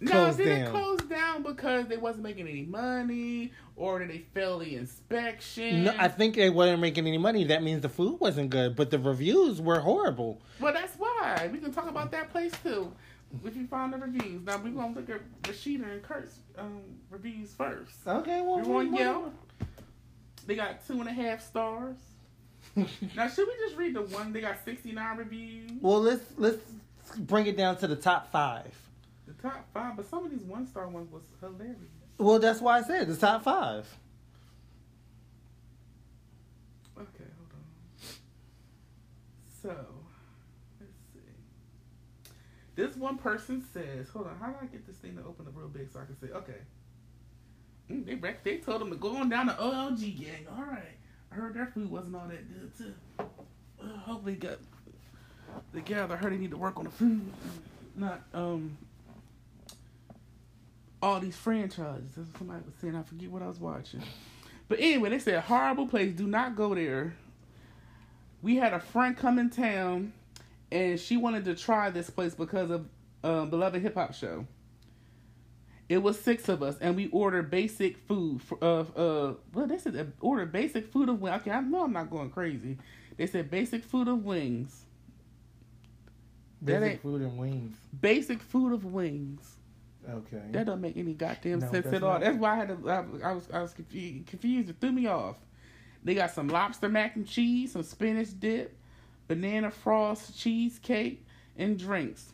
No, it down. close down because they wasn't making any money, or did they fail the inspection? No, I think they weren't making any money. That means the food wasn't good, but the reviews were horrible. Well, that's why we can talk about that place too. If you find the reviews, now we're gonna look at Rasheeda and Kirk's um, reviews first. Okay, well, We're on Yelp. They got two and a half stars. Now, should we just read the one? They got sixty nine reviews. Well, let's let's bring it down to the top five. The top five, but some of these one star ones was hilarious. Well, that's why I said the top five. Okay, hold on. So, let's see. This one person says, hold on, how do I get this thing to open up real big so I can say, okay. Mm, they they told them to go on down to OLG gang. All right. I heard their food wasn't all that good, too. Uh, hopefully, got the together. I heard they need to work on the food. Not, um, all these franchises. That's what somebody was saying. I forget what I was watching. But anyway, they said horrible place. Do not go there. We had a friend come in town, and she wanted to try this place because of um, beloved hip hop show. It was six of us, and we ordered basic food. For, uh, uh, well, they said uh, order basic food of wings. Okay, I know I'm not going crazy. They said basic food of wings. Basic food and wings. Basic food of wings. Okay. That don't make any goddamn No, sense at all. not. That's why I had to. I, I was I was confused, confused. It threw me off. They got some lobster mac and cheese, some spinach dip, banana frost cheesecake, and drinks.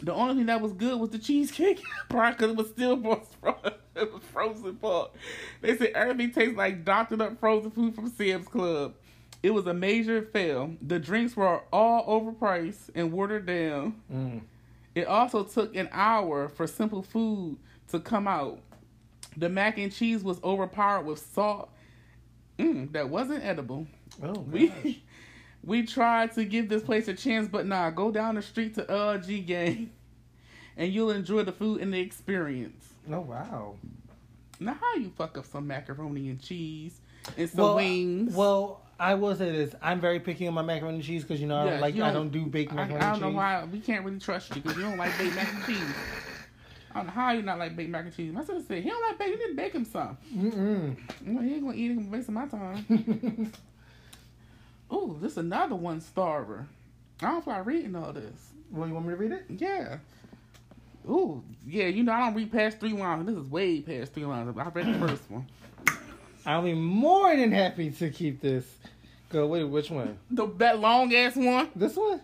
The only thing that was good was the cheesecake, probably because it was still frozen. It was frozen part. They said everything tastes like doctored up frozen food from Sam's Club. It was a major fail. The drinks were all overpriced and watered down. Mm. It also took an hour for simple food to come out. The mac and cheese was overpowered with salt. Mm, that wasn't edible. Oh. We we tried to give this place a chance, but nah, go down the street to LG Gang and you'll enjoy the food and the experience. oh wow. Now how you fuck up some macaroni and cheese and some well, wings? Well, I will say this: I'm very picky on my macaroni and cheese because you know I Yeah, don't like I don't- don't do baked I, macaroni I and don't cheese. know why we can't really trust you because you don't like baked mac and cheese. I don't know how you not like baked mac and cheese. My sister said he don't like bacon. You need to bake him some. Mm-mm. Well, he ain't gonna eat it. He waste my time. Ooh, this is another one starver. I don't feel like reading all this. well, you want me to read it? Yeah. Ooh, yeah. You know I don't read past three lines. This is way past three lines. I read the first one. I'll be more than happy to keep this. Go wait, which one? The that long ass one. This one?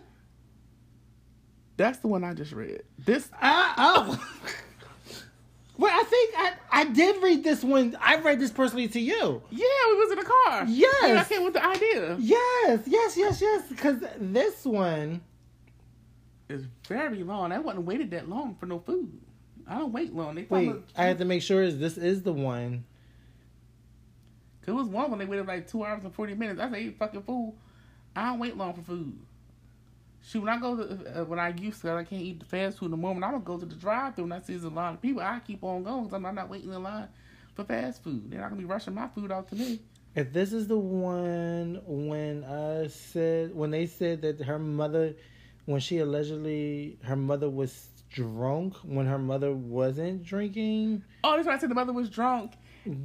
That's the one I just read. This Ah, oh. well, I think I I did read this one. I read this personally to you. Yeah, we was in the car. Yes. Yeah, I came with the idea. Yes, yes, yes, yes. Because this one, is very long. I wasn't waited that long for no food. I don't wait long. They wait, I have to make sure this is the one. Cause it was one when they waited like two hours and forty minutes. I say, "You fucking fool! I don't wait long for food." Shoot, when I go to uh, when I used to, I can't eat the fast food in the moment. I don't go to the drive-through and I see there's a lot of people. I keep on going because I'm not waiting in line for fast food. They're not gonna be rushing my food out to me. If this is the one when I said when they said that her mother, when she allegedly her mother was drunk when her mother wasn't drinking. Oh, that's why I said the mother was drunk.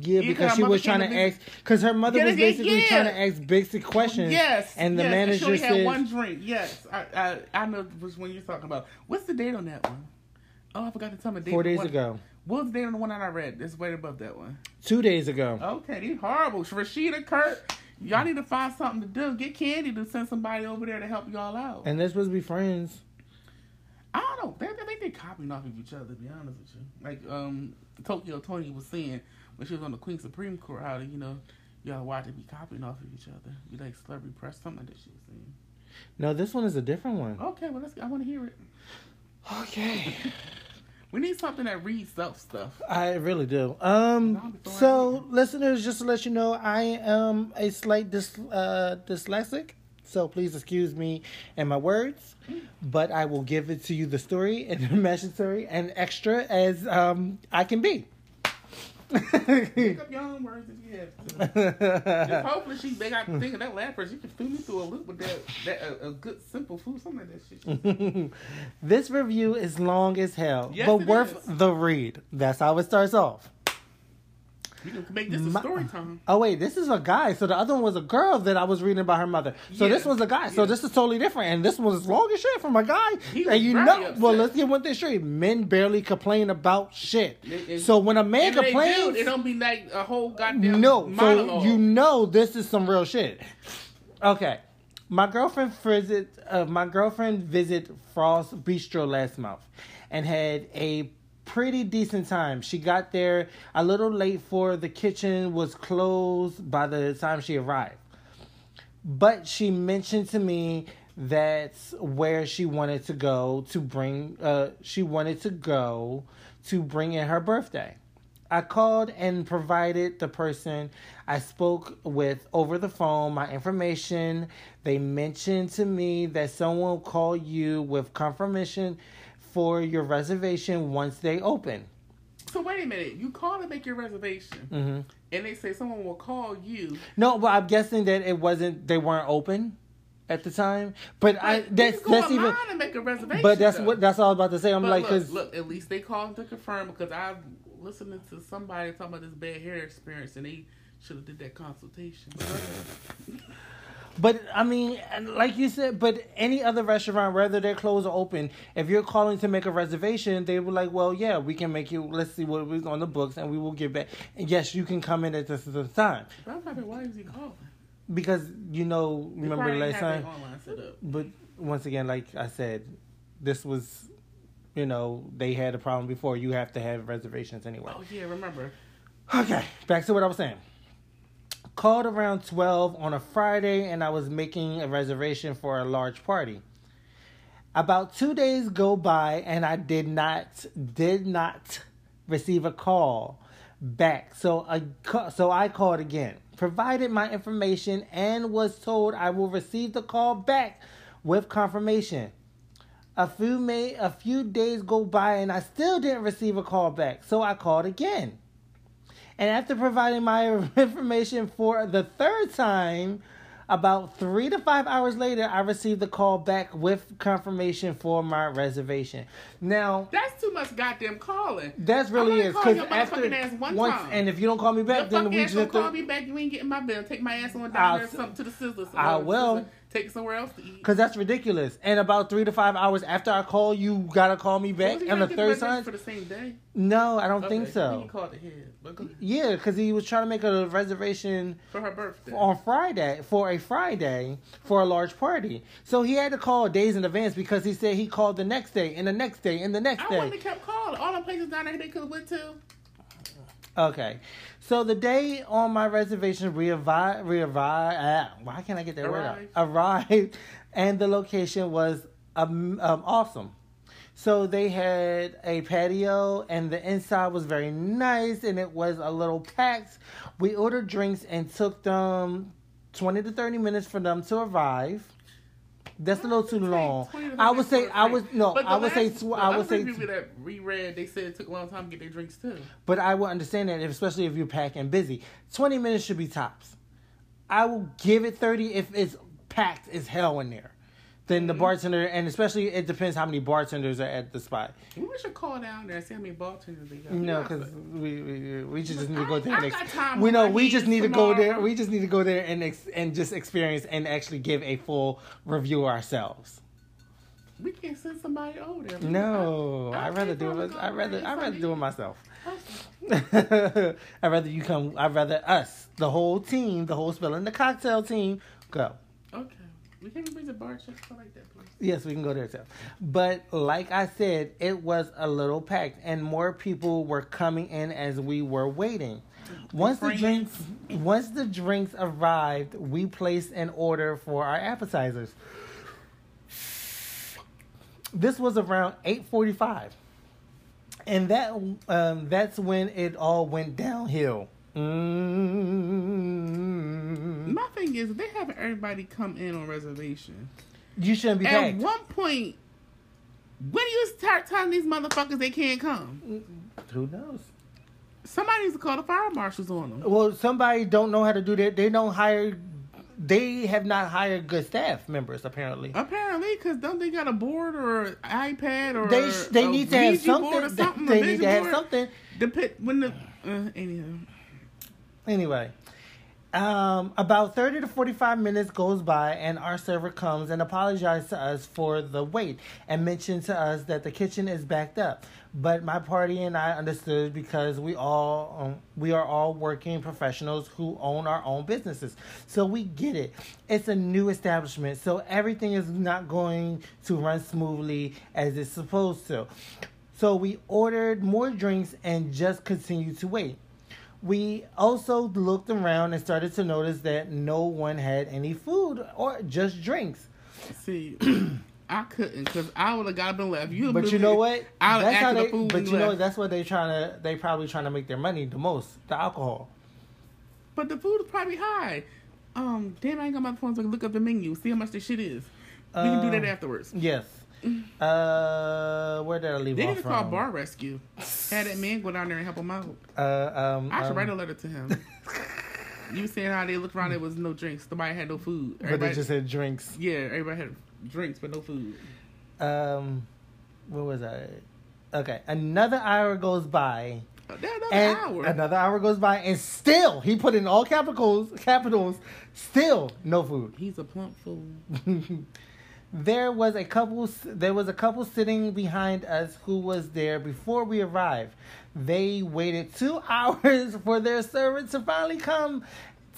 Yeah, because she was trying to to ask because her mother Yeah, was basically yeah. trying to ask basic questions. Yes, and the yes, manager she only had said one drink. Yes, I, I I know which one you're talking about. What's the date on that one? Oh, I forgot to tell me. the date four days one- ago, What was the date on the one that I read? It's way above that one. two days ago. Okay, these horrible. Rasheeda, Kirk, y'all need to find something to do. Get Kandi to send somebody over there to help y'all out. And they're supposed to be friends. I don't know. They, they think they copying off of each other. To be honest with you, like um, Tokyo Toni was saying when she was on the Queen Supreme Court, how you know y'all watch it be copying off of each other. Be like celebrity press, something like that she was saying. No, this one is a different one. Okay, well let's. I want to hear it. Okay. We need something that reads self stuff. I really do. Um, so listeners, just to let you know, I am a slight dys, uh, dyslexic, so please excuse me and my words, but I will give it to you the story and the message story and extra as um I can be. Pick up your own words if you have to. Just hopefully she they got to think of that last person. She can threw me through a loop with that that a, a good simple food, something like that shit. this review is long as hell, Yes, but worth is. the read. That's how it starts off. Can make this a story time. Oh wait, this is a guy. So the other one was a girl that I was reading about her mother. So Yeah. this was a guy. So Yeah. this is totally different. And this was long as shit from a guy. And you know, upset. well, let's get one thing straight. Men barely complain about shit. It- it- so when a man they do, complains, it don't be like a whole goddamn no. monologue. So you know this is some real shit. Okay. My girlfriend visit uh, my girlfriend visit Frost Bistro last month and had a pretty decent time. She got there a little late for the kitchen was closed by the time she arrived. But she mentioned to me that's where she wanted to go to bring uh she wanted to go to bring in her birthday. I called and provided the person I spoke with over the phone my information. They mentioned to me that someone will call you with confirmation for your reservation once they open. So wait a minute. You call to make your reservation, hmm and they say someone will call you. No, but I'm guessing that it wasn't. They weren't open at the time. But I that's that's even. and make a reservation. But that's though. what that's all I was about to say. I'm But like, look, cause look, at least they called to confirm because I've listening to somebody talking about this bad hair experience, and they should have did that consultation. But I mean, like you said, but any other restaurant, whether they're closed or open, if you're calling to make a reservation, they were like, "Well, yeah, we can make you. Let's see what was on the books, and we will get back. And yes, you can come in at this, this time But I'm why is he calling? because you know, They remember the last time. online. But once again, like I said, this was, you know, they had a problem before. You have to have reservations anyway. Oh yeah, remember? Okay, back to what I was saying. Called around 12 on a Friday and I was making a reservation for a large party. About two days go by, and I did not did not receive a call back. So I so I called again, provided my information, and was told I will receive the call back with confirmation. A few may a few days go by, and I still didn't receive a call back. So I called again. And after providing my information for the third time, about three to five hours later, I received the call back with confirmation for my reservation. Now, That's too much goddamn calling. that's really is because after one once, time. and if you don't call me The back, then fuck we ass just don't have to. call me back. You ain't getting my bill. Take my ass on down I'll there something to the sizzler. I will. sizzler. Take somewhere else to eat. Because that's ridiculous. And about three to five hours after I call, you gotta call me back. Was he And the trying to get third reservation time, for the same day. no, I don't think so. He called ahead, but. Yeah, because he was trying to make a reservation for her birthday. on Friday for a Friday for a large party. So he had to call days in advance because he said he called the next day and the next day and the next I day. wouldn't have kept calling. All the places down there they could have went to. Okay. So the day on my reservation rearrived, rearrived, ah, why can't I get that word out? Arrived, and the location was um, um, awesome. So they had a patio, and the inside was very nice, and it was a little packed. We ordered drinks and took them twenty to thirty minutes for them to arrive. That's a little too Take long. I would say I a I drink. was no. I would say last- tw- the I would other say people that reread they said it took a long time to get their drinks too. But I will understand that, if, especially if you're packed and busy. 20 minutes should be tops. I will give it 30 if it's packed as hell in there. Then the Mm-hmm. bartender, and especially it depends how many bartenders are at the spot. We should call down there and see how many bartenders they got. No, because we, we we just, just need to go there. I And ex- we know we just need to go there. We just need to go there and ex- and just experience and actually give a full review ourselves. we can't send somebody over there. No, I- I I'd rather do it. I'd rather I'd rather do it myself. I'd rather you come. I'd rather us, the whole team, the whole spilling the cocktail team, go. Okay. We can't even visit bar checks like that, please. Yes, we can go there too. But like I said, it was a little packed, and more people were coming in as we were waiting. Once the drinks, once the drinks arrived, we placed an order for our appetizers. This was around eight forty-five, and that um, that's when it all went downhill. Mm. My thing is, they have everybody come in on reservation. You shouldn't be At packed. one point, when do you start telling these motherfuckers they can't come? Who knows? Somebody needs to call the fire marshals on them. Well, somebody don't know how to do that. They don't hire. They have not hired good staff members apparently. Apparently, because don't they got a board or an iPad or They they need to have something. something They a need to have board? something. Dep- when the uh, anyhow, Anyway, um, about thirty to forty-five minutes goes by, and our server comes and apologizes to us for the wait and mentions to us that the kitchen is backed up. But my party and I understood because we all um, we are all working professionals who own our own businesses, so we get it. It's a new establishment, so everything is not going to run smoothly as it's supposed to. So we ordered more drinks and just continued to wait. We also looked around and started to notice that no one had any food or just drinks. see, I couldn't because I would have got up and left. You, But you know what? I would That's how they. the food. But you know that's what they trying to. They probably trying to make their money the most. The alcohol. But the food is probably high. Um, damn, I ain't got my phone so I can look up the menu, see how much the shit is. We can do that Um, afterwards. Yes. Uh, where did I leave They off need to call? Bar Rescue. Had that man go down there and help him out. Uh, um, I should um, write a letter to him. you saying how they looked around, there was no drinks. Nobody had no food. But they Everybody, just had drinks. yeah, everybody had drinks but no food. Um, where was I? Okay, another hour goes by. Another and hour. another hour goes by, and still he put in all capitals. Capitals, still no food. He's a plump fool. there was a couple. There was a couple sitting behind us who was there before we arrived. They waited two hours for their servant to finally come.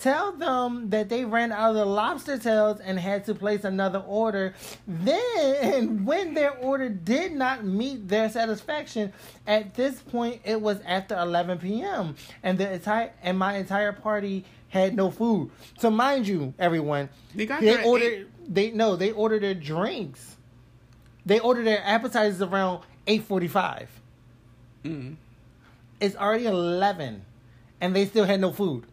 Tell them that they ran out of the lobster tails and had to place another order. Then, when their order did not meet their satisfaction, at this point it was after 11 p.m. and the entire and my entire party had no food. So, mind you, everyone, They got they ordered. eight. They no, they ordered their drinks They order their appetizers around eight forty-five. Mm. It's already eleven, and they still had no food.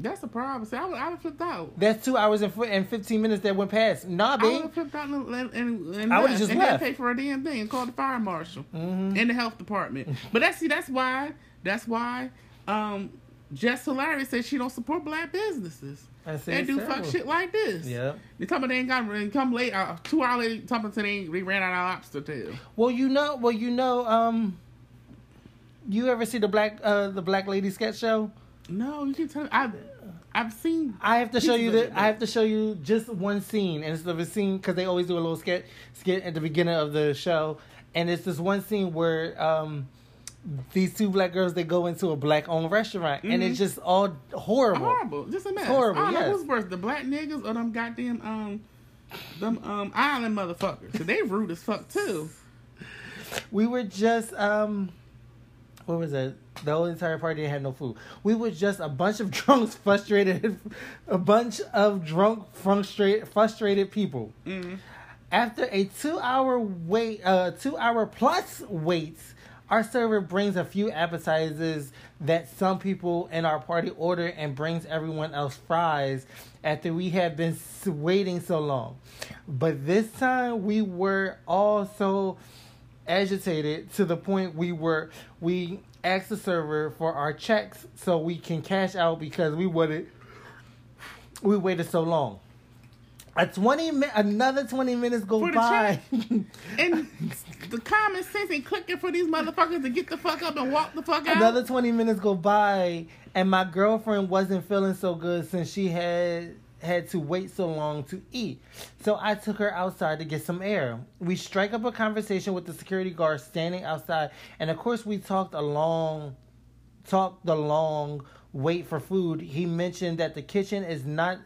That's the problem. See, I would, I would flipped out. That's two hours and, and fifteen minutes that went past. Nah, babe. I would have flipped out and, and, and, I would've left just and left. pay for a damn thing and called the fire marshal Mhm. and the health department. but that's see, that's why that's why um, Jess Hilarious says she don't support black businesses. I They do fuck shit like this. Yeah. They talking about they ain't got come late. Uh, two hours later, talking about they they ran out of lobster tail. Well, you know, well, you know, um, you ever see the black, uh, the black lady sketch show? No, you can tell. I've I've seen. I have to show you the. I have to show you just one scene, and it's the scene because they always do a little skit skit at the beginning of the show, and it's this one scene where um, these two black girls they go into a black owned restaurant, and Mhm. it's just all horrible. Horrible, just a mess. horrible, I don't yes. know who's worse, the black niggas or them goddamn um, them um island motherfuckers. 'Cause they rude as fuck too. We were just um, what was it? The whole entire party had no food. We were just a bunch of drunks, frustrated, a bunch of drunk, frustrated, frustrated people. Mm. After a two-hour wait, uh, two-hour plus wait, our server brings a few appetizers that some people in our party order and brings everyone else fries after we have been waiting so long. But this time we were all so agitated to the point we were we asked the server for our checks so we can cash out because we waited we waited so long. A twenty mi- another twenty minutes go For the by. And the common sense ain't clicking for these motherfuckers to get the fuck up and walk the fuck out. another twenty minutes go by, and my girlfriend wasn't feeling so good since she had had to wait so long to eat. So I took her outside to get some air. We strike up a conversation with the security guard standing outside, and of course we talked a long talked the long wait for food. He mentioned that the kitchen is not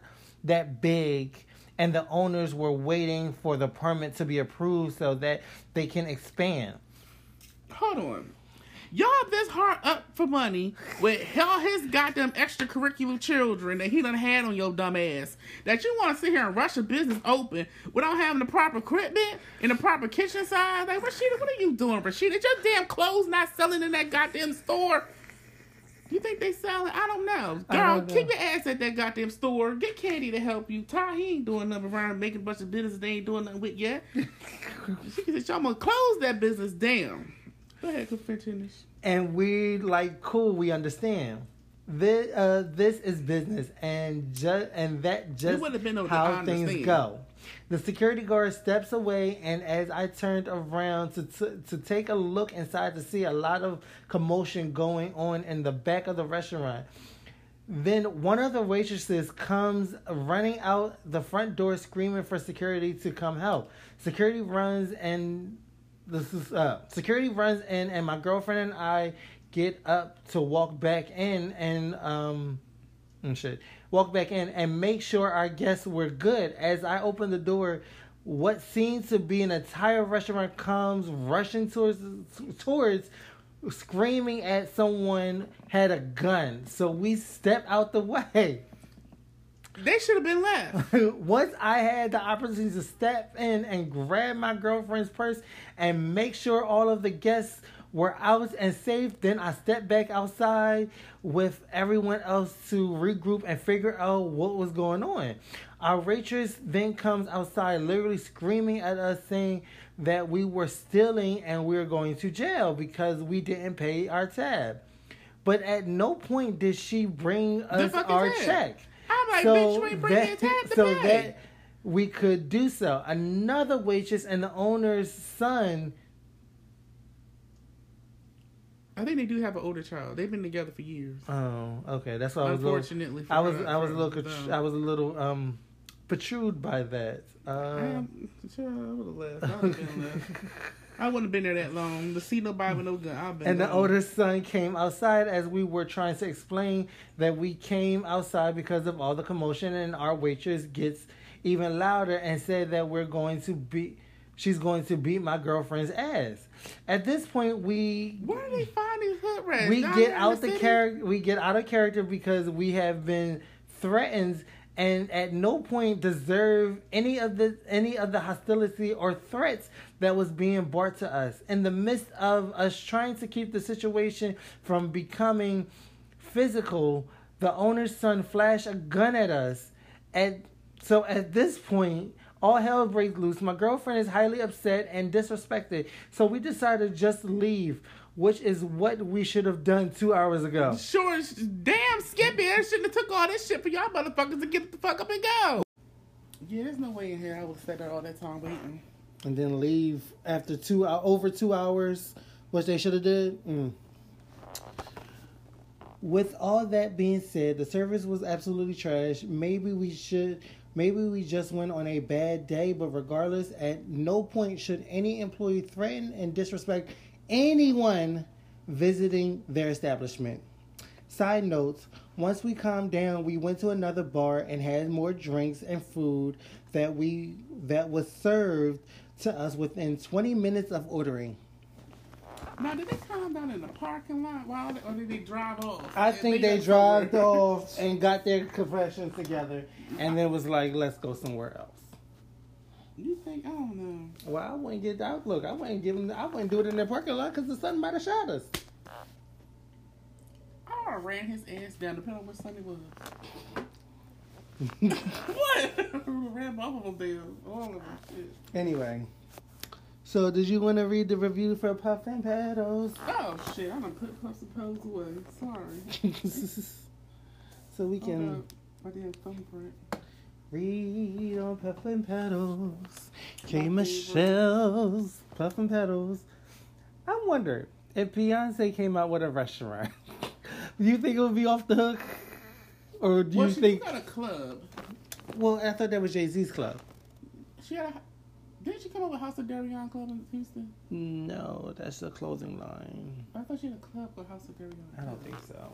that big and the owners were waiting for the permit to be approved so that they can expand. Hold on. Y'all this hard up for money with all his goddamn extracurricular children that he done had on your dumb ass. That you want to sit here and rush a business open without having the proper equipment and the proper kitchen size. Like, Rasheeda, what are you doing, Rasheeda? Is your damn clothes not selling in that goddamn store? You think they selling? I don't know. Girl, don't know. keep your ass at that goddamn store. Get Kandi to help you. Ty, he ain't doing nothing around making a bunch of business they ain't doing nothing with yet. she said, y'all gonna close that business down. Go ahead, go finish. and we like cool we understand this uh this is business and just and that just how things go the security guard steps away and as i turned around to, to to take a look inside to see a lot of commotion going on in the back of the restaurant then one of the waitresses comes running out the front door screaming for security to come help. Security runs and this is uh security runs in and my girlfriend and I get up to walk back in and um and shit walk back in and make sure our guests were good. As I open the door what seems to be an entire restaurant comes rushing towards towards screaming at someone had a gun. So we step out the way. They should have been left. once I had the opportunity to step in and grab my girlfriend's purse and make sure all of the guests were out and safe, then I stepped back outside with everyone else to regroup and figure out what was going on. Our waitress then comes outside, literally screaming at us, saying that we were stealing and we were going to jail because we didn't pay our tab. But at no point did she bring us our that? check I'm like, bitch, you ain't bringing your tab to so pay. that we could do so. Another waitress and the owner's son. I think they do have an older child. They've been together for years. Oh, okay. That's why I was. Little, Unfortunately, for I was. her- I was a little. them. I was a little um, protrude by that. I Uh, am- sure, I would have left. I would have left. I wouldn't have been there that long to see nobody with no gun. I've been. and the older son came outside as we were trying to explain that we came outside because of all the commotion, and our waitress gets even louder and said that we're going to be. She's going to beat my girlfriend's ass. At this point, we Where do they find these hood rats? we Down get out the city? character we get out of character because we have been threatened and at no point deserve any of the any of the hostility or threats that was being brought to us in the midst of us trying to keep the situation from becoming physical the owner's son flashed a gun at us and so at this point all hell breaks loose my girlfriend is highly upset and disrespected so we decided to just leave which is what we should have done two hours ago Sure, damn Skippy, I shouldn't have took all this shit for y'all motherfuckers to get the fuck up and go. Yeah, there's no way in here I would have sat there all that time waiting. and then leave after two hou- over two hours, which they should have did. Mm. With all that being said, the service was absolutely trash. Maybe we should, maybe we just went on a bad day. But regardless, at no point should any employee threaten and disrespect anyone visiting their establishment. Side notes, once we calmed down, we went to another bar and had more drinks and food that we that was served to us within 20 minutes of ordering. Now, did they calm down in the parking lot while, they, or did they drive off? I think leave they drove off and got their confessions together and then was like, let's go somewhere else. You think? I don't know. Well, I wouldn't get out. Look, I wouldn't give them. I wouldn't do it in their parking lot because the sun might have shot us. I ran his ass down, depending on which son it was. what? ran both of them down. All of them. Shit. Anyway, so did you want to read the review for Puff and Petals? Oh shit! I'm gonna put Puffs and Pose away. Sorry. so we Hold can. My damn thumbprint. read on Puff and Petals. K. Michelle's Puff and Petals. I wonder if Beyonce came out with a restaurant. do you think it would be off the hook, or do well, you she think? got a club. Well, I thought that was Jay Z's club. She had a. Didn't she come up with House of Dereon Club in Houston? No, that's the clothing line. I thought she had a club called House of Dereon. I don't think so.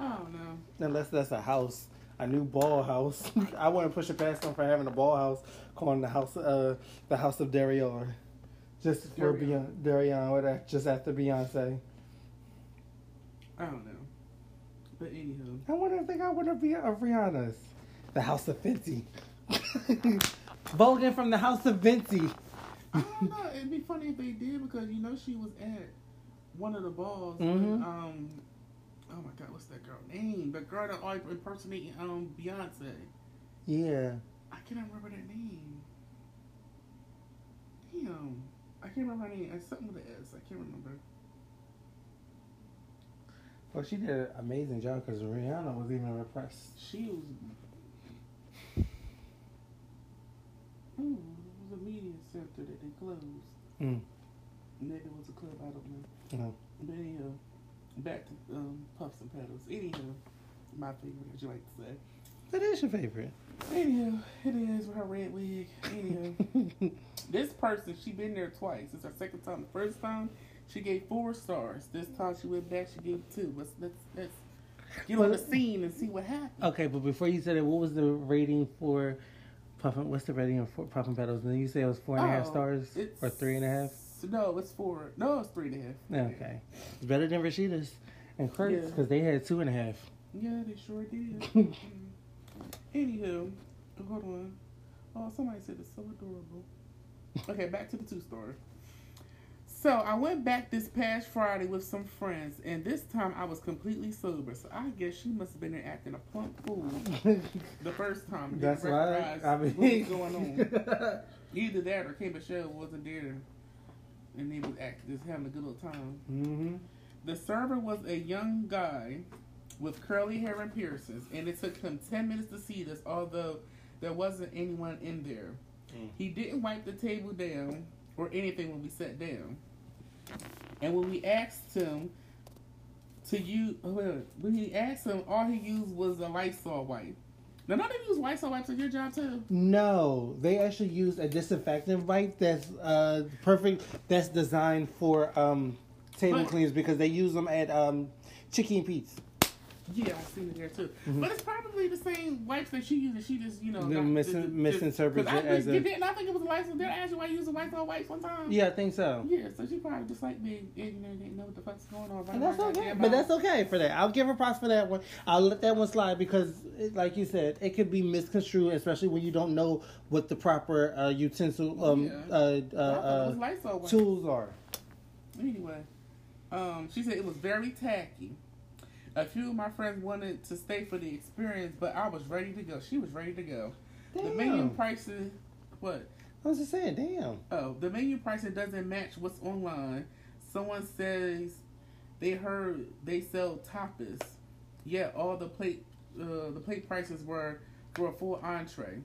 I don't know. Unless that's a house, a new ball house. I wouldn't push it past them for having a ball house, calling the house uh the house of Dereon, just for Dereon. Beyonce, Dereon, whatever, just after Beyonce. I don't know. But anywho, I wonder if they got one of Rihanna's, the house of Fenty. Vogan from the house of Fenty. I don't know. It'd be funny if they did because you know she was at one of the balls. Mhm. When, um, oh my god, what's that girl name? The girl that always impersonating um Beyonce. Yeah. I can't remember that name. Damn, I can't remember her name. It's something with an S. I can't remember. Well, she did an amazing job because Rihanna was even repressed. She was. Ooh, it was a media center that they closed. Mm. Maybe it was a club. I don't know. No. But anyhow, back to um, puffs and petals. Anyhow, my favorite, as you like to say. That is your favorite. Anyhow, it is with her red wig. Anyhow, this person, she been there twice. It's her second time. The first time, she gave four stars. This time she went back, she gave two. Let's let's let's get on the scene and see what happened. Okay, but before you said it, what was the rating for Puffin? What's the rating for Puffin Petals? And then you say it was four and a half Oh, stars or three and a half? No, it's four. No, it's three and a half. Okay, it's better than Rasheeda's and Kirk's Yeah. because they had two and a half. Yeah, they sure did. Anywho, hold on. Oh, somebody said it's so adorable. Okay, back to the two story. So I went back this past Friday with some friends, and this time I was completely sober. So I guess she must have been there acting a plump fool the first time. and That's didn't right. recognize I what mean, was going on. Either that or Kim Michelle wasn't there, and they was acting just having a good little time. hmm The server was a young guy with curly hair and piercings, and it took him 10 minutes to seat us, although there wasn't anyone in there. Mm. He didn't wipe the table down or anything when we sat down. And when we asked him to use, when he asked him, all he used was a Lysol wipe. Now, don't they use Lysol wipes at your job too? No, they actually use a disinfectant wipe that's uh, perfect. That's designed for um, table But- cleaners because they use them at um, Chicken Pete's. Yeah, I've seen it there too. Mhm. But it's probably the same wipes that she uses. She just, you know, got- mis- just- it as think- a- didn't I think it was a Lysol. Did I ask you why you use a Lysol wipes one time? Yeah, I think so. Yeah, so she probably just like me, ignorant, didn't know what the fuck's going on. And that's okay. But that's okay for that. I'll give her props for that one. I'll let that one slide because, it, like you said, it could be misconstrued, especially when you don't know what the proper uh, utensil um, Yeah. uh, I thought it uh, wipes. tools are. Anyway, um, she said it was very tacky. A few of my friends wanted to stay for the experience, but I was ready to go. She was ready to go. Damn. The menu prices, what? I was just saying, damn. Oh, the menu pricing doesn't match what's online. Someone says they heard they sell tapas, yet all the plate uh, the plate prices were for a full entree,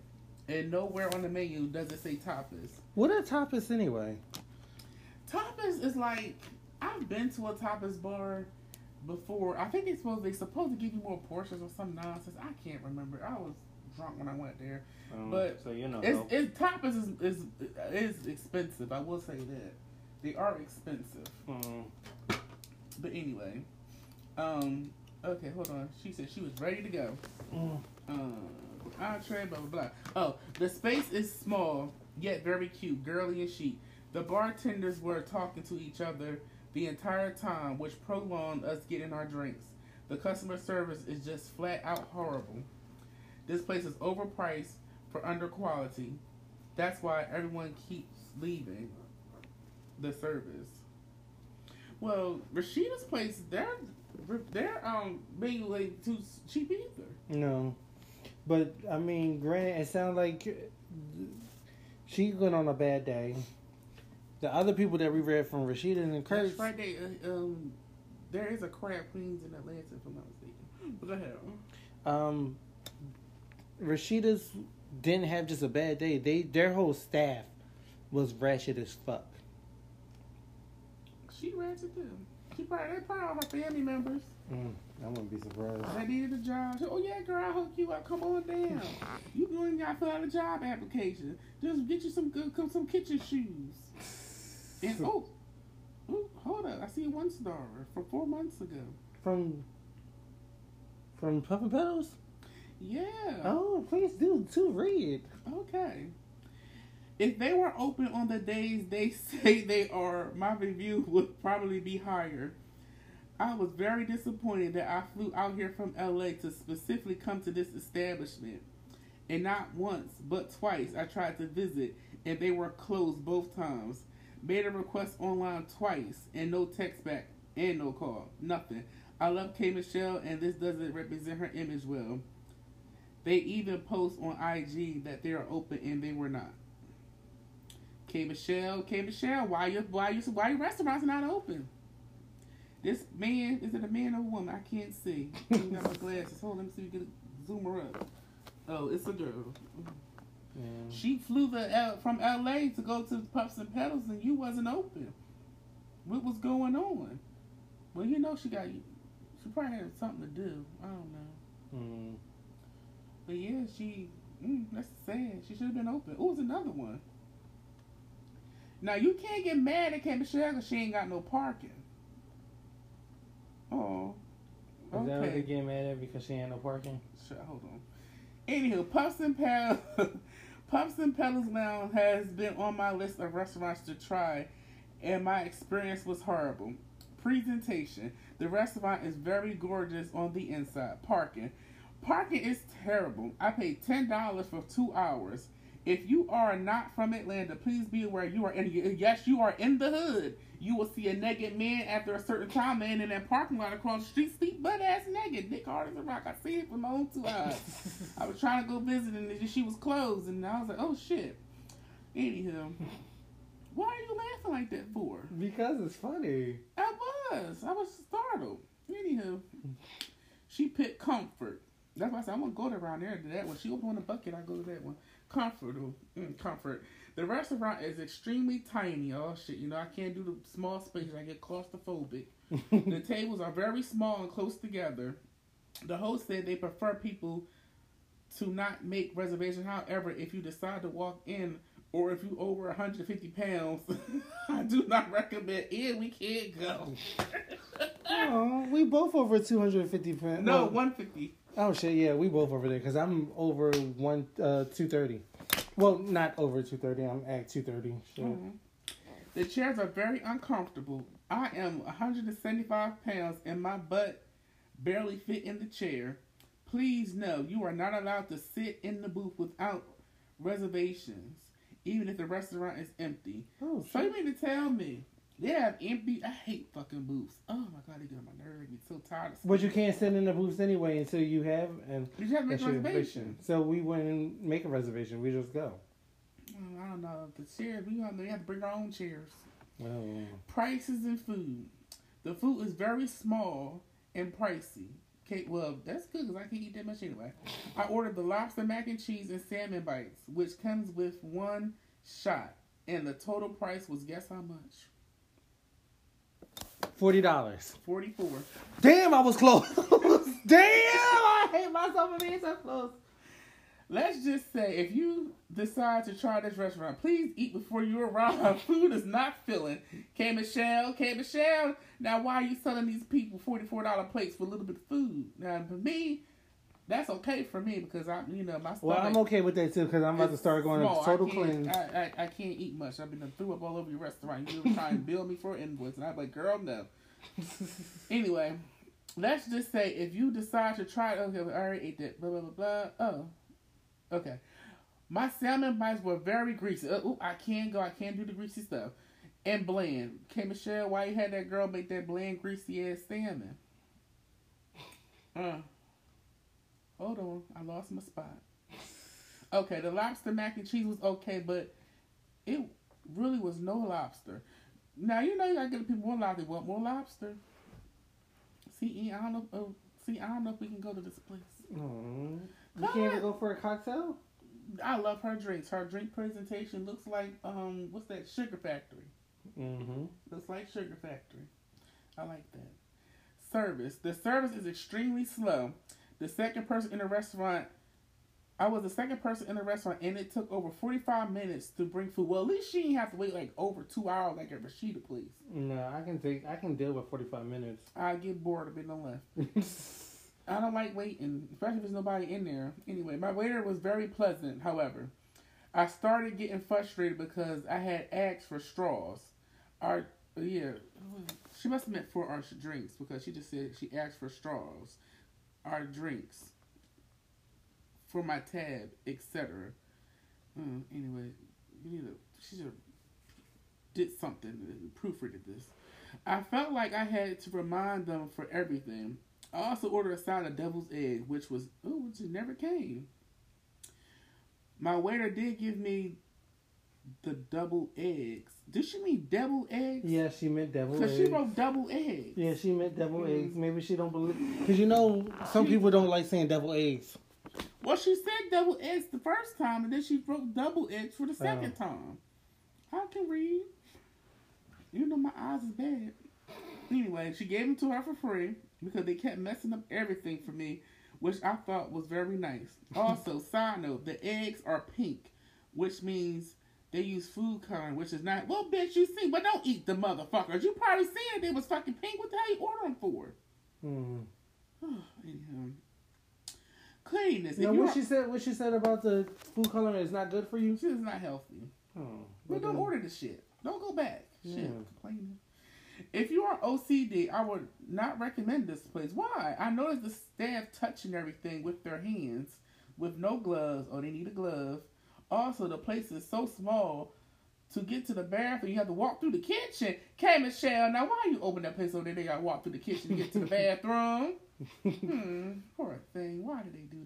and nowhere on the menu does it say tapas. What are tapas anyway? Tapas is like I've been to a tapas bar before. I think it's supposed they supposed to give you more portions or some nonsense. I can't remember. I was drunk when I went there. But so you know, It's, it's tapas is, is is expensive. I will say that they are expensive. Mm. But anyway, um, okay, hold on. She said she was ready to go. Mm. Um, entree, blah blah blah. Oh, the space is small yet very cute, girly and chic. The bartenders were talking to each other the entire time, which prolonged us getting our drinks. The customer service is just flat out horrible. This place is overpriced for under quality. That's why everyone keeps leaving the service. Well, Rasheeda's place, their their um menu ain't too cheap either. No, but I mean, granted, it sounds like she went on a bad day. The other people that we read from Rasheeda and Kirk, Next Friday, uh, um, there is a Crab Queens in Atlanta, if I'm not mistaken. But go ahead. um, Rasheeda's didn't have just a bad day. They their whole staff was ratchet as fuck. She ratchet too. She probably, they probably all my family members. Mm, I wouldn't be surprised. They needed a job. She, oh yeah, girl, I'll hook you up. Come on down. You going got to fill out a job application. Just get you some good, come some kitchen shoes. And oh, oh, hold up. I see one star from four months ago. From from Puffin Petals. Yeah. Oh, please do to read. Okay. If they were open on the days they say they are, my review would probably be higher. I was very disappointed that I flew out here from LA to specifically come to this establishment. And not once, but twice, I tried to visit, and they were closed both times. Made a request online twice, and no text back, and no call. Nothing. I love K. Michelle, and this doesn't represent her image well. They even post on IG that they are open, and they were not. K. Michelle, K. Michelle, why your why your why your restaurants not open? This man is it a man or a woman? I can't see. I got my glasses. Hold on, let me see if we can zoom her up. Oh, it's a girl. She flew the L, from L.A. to go to Puffs and Petals, and you wasn't open. What was going on? Well, you know she got. You she probably had something to do. I don't know. Mm. But yeah, she. Mm, that's sad. She should have been open. Oh, it's another one. Now you can't get mad at K Michelle because she ain't got no parking. Oh. Is that what they get mad at because she ain't no parking? Shit, hold on. Anywho, Puffs and Petals, Puffs and Petals Lounge has been on my list of restaurants to try, and my experience was horrible. Presentation: The restaurant is very gorgeous on the inside. Parking: Parking is terrible. I paid ten dollars for two hours. If you are not from Atlanta, please be aware you are in. Yes, you are in the hood. You will see a naked man after a certain time, man, in that parking lot across the street, sleep butt ass naked. Nick hard as a rock. I see it with my own two eyes. I was trying to go visit and she was closed, and I was like, oh shit. Anywho, why are you laughing like that for? Because it's funny. I was. I was startled. Anywho, she picked comfort. That's why I said I'm gonna go to around there to that one. She opened the bucket. I go to that one. Comfort, oh, mm, comfort. The restaurant is extremely tiny. Oh shit, you know I can't do the small spaces. I get claustrophobic. the tables are very small and close together. The host said they prefer people to not make reservations. However, if you decide to walk in or if you over 150 pounds, I do not recommend. Yeah, we can't go. Oh, we both over two hundred and fifty pounds. no, 150. Oh shit, yeah, we both over there because I'm over one uh two thirty. Well, not over two thirty. I'm at two thirty. Shit. Mhm. The chairs are very uncomfortable. I am 175 pounds and my butt barely fit in the chair. Please know you are not allowed to sit in the booth without reservations, even if the restaurant is empty. Oh So you mean to tell me they have empty? I hate fucking booths. Oh my god, they get on my nerves. Make me so tired. Of But you can't sit in the booths anyway until you have and you have to make a reservation? So we wouldn't make a reservation. We just go. Oh, I don't know. The chairs, we have, we have to bring our own chairs. Oh. Prices and food. The food is very small and pricey. Okay, well, that's good because I can't eat that much anyway. I ordered the lobster mac and cheese and salmon bites, which comes with one shot. And the total price was guess how much? Forty dollars. 44 Damn, I was close. Damn, I hate myself for being so close. Let's just say if you decide to try this restaurant, please eat before you arrive. Food is not filling. K Michelle, K Michelle. Now why are you selling these people forty four dollar plates for a little bit of food? Now for me, that's okay for me because I'm you know my stomach. Well, I'm okay with that too because I'm about to start going small. total I can't. I, I, I can't eat much. I've been threw up all over your restaurant. You were trying to bill me for an invoice, and I'm like, girl, no. Anyway, let's just say if you decide to try it, okay, I already ate that, blah, blah, blah, blah. Oh, okay. My salmon bites were very greasy. Uh, ooh, I can't go. I can't do the greasy stuff. And bland. K. Michelle, why you had that girl make that bland, greasy ass salmon? Uh, hold on. I lost my spot. Okay, the lobster mac and cheese was okay, but it really was no lobster. Now you know you gotta give people more lobster. They want more lobster. See, I don't know. Oh, see, I don't know if we can go to this place. Mm. You can't even go for a cocktail. I love her drinks. Her drink presentation looks like um, what's that? Sugar Factory. Mm-hmm. Looks like Sugar Factory. I like that. Service. The service is extremely slow. The second person in the restaurant, I was the second person in the restaurant, and it took over 45 minutes to bring food. Well, at least she didn't have to wait like over two hours like at Rasheeda Place. No, I can take. I can deal with forty five minutes. I get bored a bit no left. I don't like waiting, especially if there's nobody in there. Anyway, my waiter was very pleasant, however. I started getting frustrated because I had asked for straws. Our yeah, she must have meant for our drinks because she just said she asked for straws. Our drinks for my tab, etc. Mm, anyway, you need to she should did something proofreaded this. I felt like I had to remind them for everything. I also ordered a side of devil's egg, which was oh, which never came. My waiter did give me the double eggs. Did she mean double eggs? yeah, she meant devil Because eggs. Cause she wrote double eggs. yeah, she meant devil Mhm. eggs. Maybe she don't believe because you know some She- people don't like saying devil eggs. Well, she said double eggs the first time, and then she wrote double eggs for the second time. I can read. You know my eyes is bad. Anyway, she gave them to her for free because they kept messing up everything for me, which I thought was very nice. Also, side note, the eggs are pink, which means they use food coloring, which is not. Well, bitch, you see, but don't eat the motherfuckers. You probably seen it. They was fucking pink. What the hell you order them for? Hmm. Anyhow. Cleanliness. Now, what she said, what she said about the food coloring is not good for you. Shit is not healthy. Oh, Well, well don't order the shit. Don't go back. Shit, Yeah. complaining. If you are OCD, I would not recommend this place. Why? I noticed the staff touching everything with their hands with no gloves, or they need a glove. Also, the place is so small. To get to the bathroom, you have to walk through the kitchen. Okay, Michelle, now why you open that place over there? They gotta walk through the kitchen to get to the bathroom. hmm, poor thing. Why did they do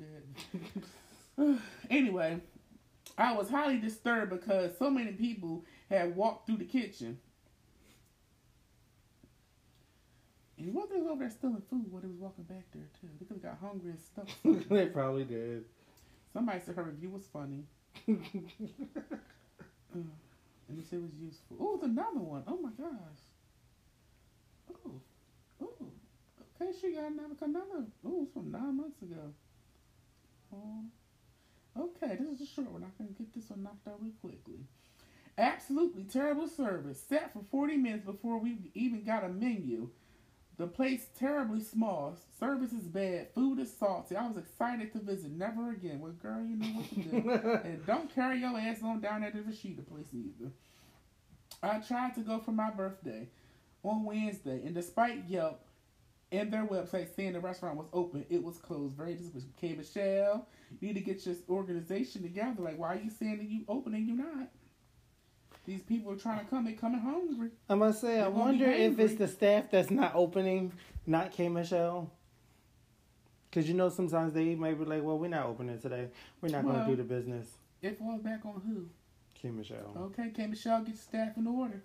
that? anyway, I was highly disturbed because so many people had walked through the kitchen. And what they was over there stealing food while they was walking back there too. They could have got hungry and stuff. they probably did. Somebody said her review was funny. And it was useful. Oh, it's another one. Oh my gosh. Oh, oh. Okay, she got another. another. Oh, it's from nine months ago. Oh. Okay, this is a short one. I can get this one knocked out real quickly. Absolutely terrible service. Sat for 40 minutes before we even got a menu. The place terribly small. Service is bad. Food is salty. I was excited to visit. Never again. Well, girl, you know what to do. and don't carry your ass on down at the Rasheeda place either. I tried to go for my birthday on Wednesday, and despite Yelp and their website saying the restaurant was open, it was closed. Very disappointing. Okay, Michelle, you need to get your organization together. Like, why are you saying that you open and you not? These people are trying to come. They coming hungry. I must say, I They're gonna be wonder if it's the staff that's not opening, not K Michelle. Because you know, sometimes they might be like, well, we're not opening today. We're not gonna do the business. It falls back on who? K Michelle. Okay, K Michelle, get your staff in order.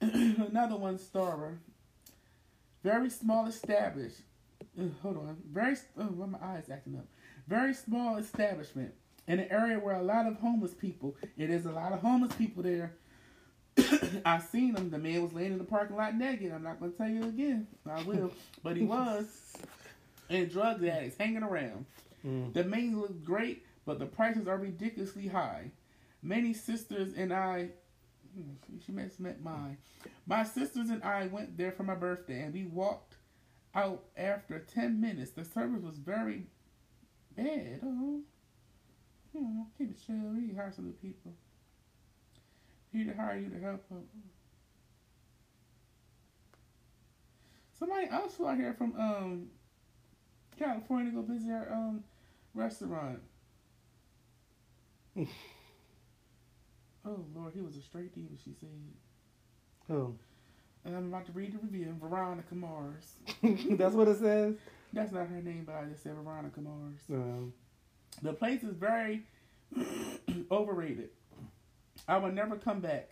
Another one, Starber. Very small established. Ugh, hold on. Very. Oh, why my eyes acting up? Very small establishment in an area where a lot of homeless people. It is a lot of homeless people there. I seen him. The man was laying in the parking lot naked. I'm not gonna tell you again. I will, but he was. And drug addicts hanging around. Mm. The menu looks great, but the prices are ridiculously high. Many sisters and I, hmm, she must met mine. My sisters and I went there for my birthday, and we walked out after ten minutes. The service was very bad. Oh, hmm, keep it chill. We need to hire some new people. Here to hire you to help. Her. Somebody else flew out here from um California to go visit our um restaurant. oh Lord, he was a straight diva. She said. Oh. And I'm about to read the review. Veronica Mars. that's what it says? That's not her name, but I just said Veronica Mars. Um, The place is very overrated. I will never come back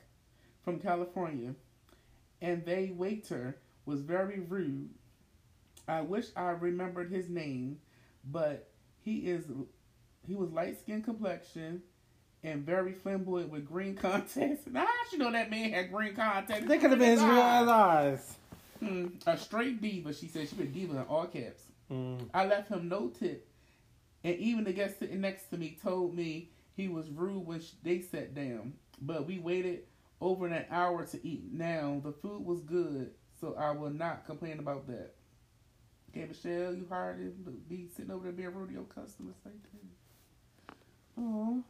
from California. And they waiter was very rude. I wish I remembered his name, but he is he was light skin complexion and very flamboyant with green contacts. Now, how you know that man had green contacts? they could have been his real eyes. Hmm, a straight diva, she said. She been diva in all caps. Mm. I left him no tip. And even the guest sitting next to me told me he was rude when they sat down. But we waited over an hour to eat. Now, the food was good, so I will not complain about that. Okay, Michelle, you hired him to be sitting over there being rude to your customers like that. Oh.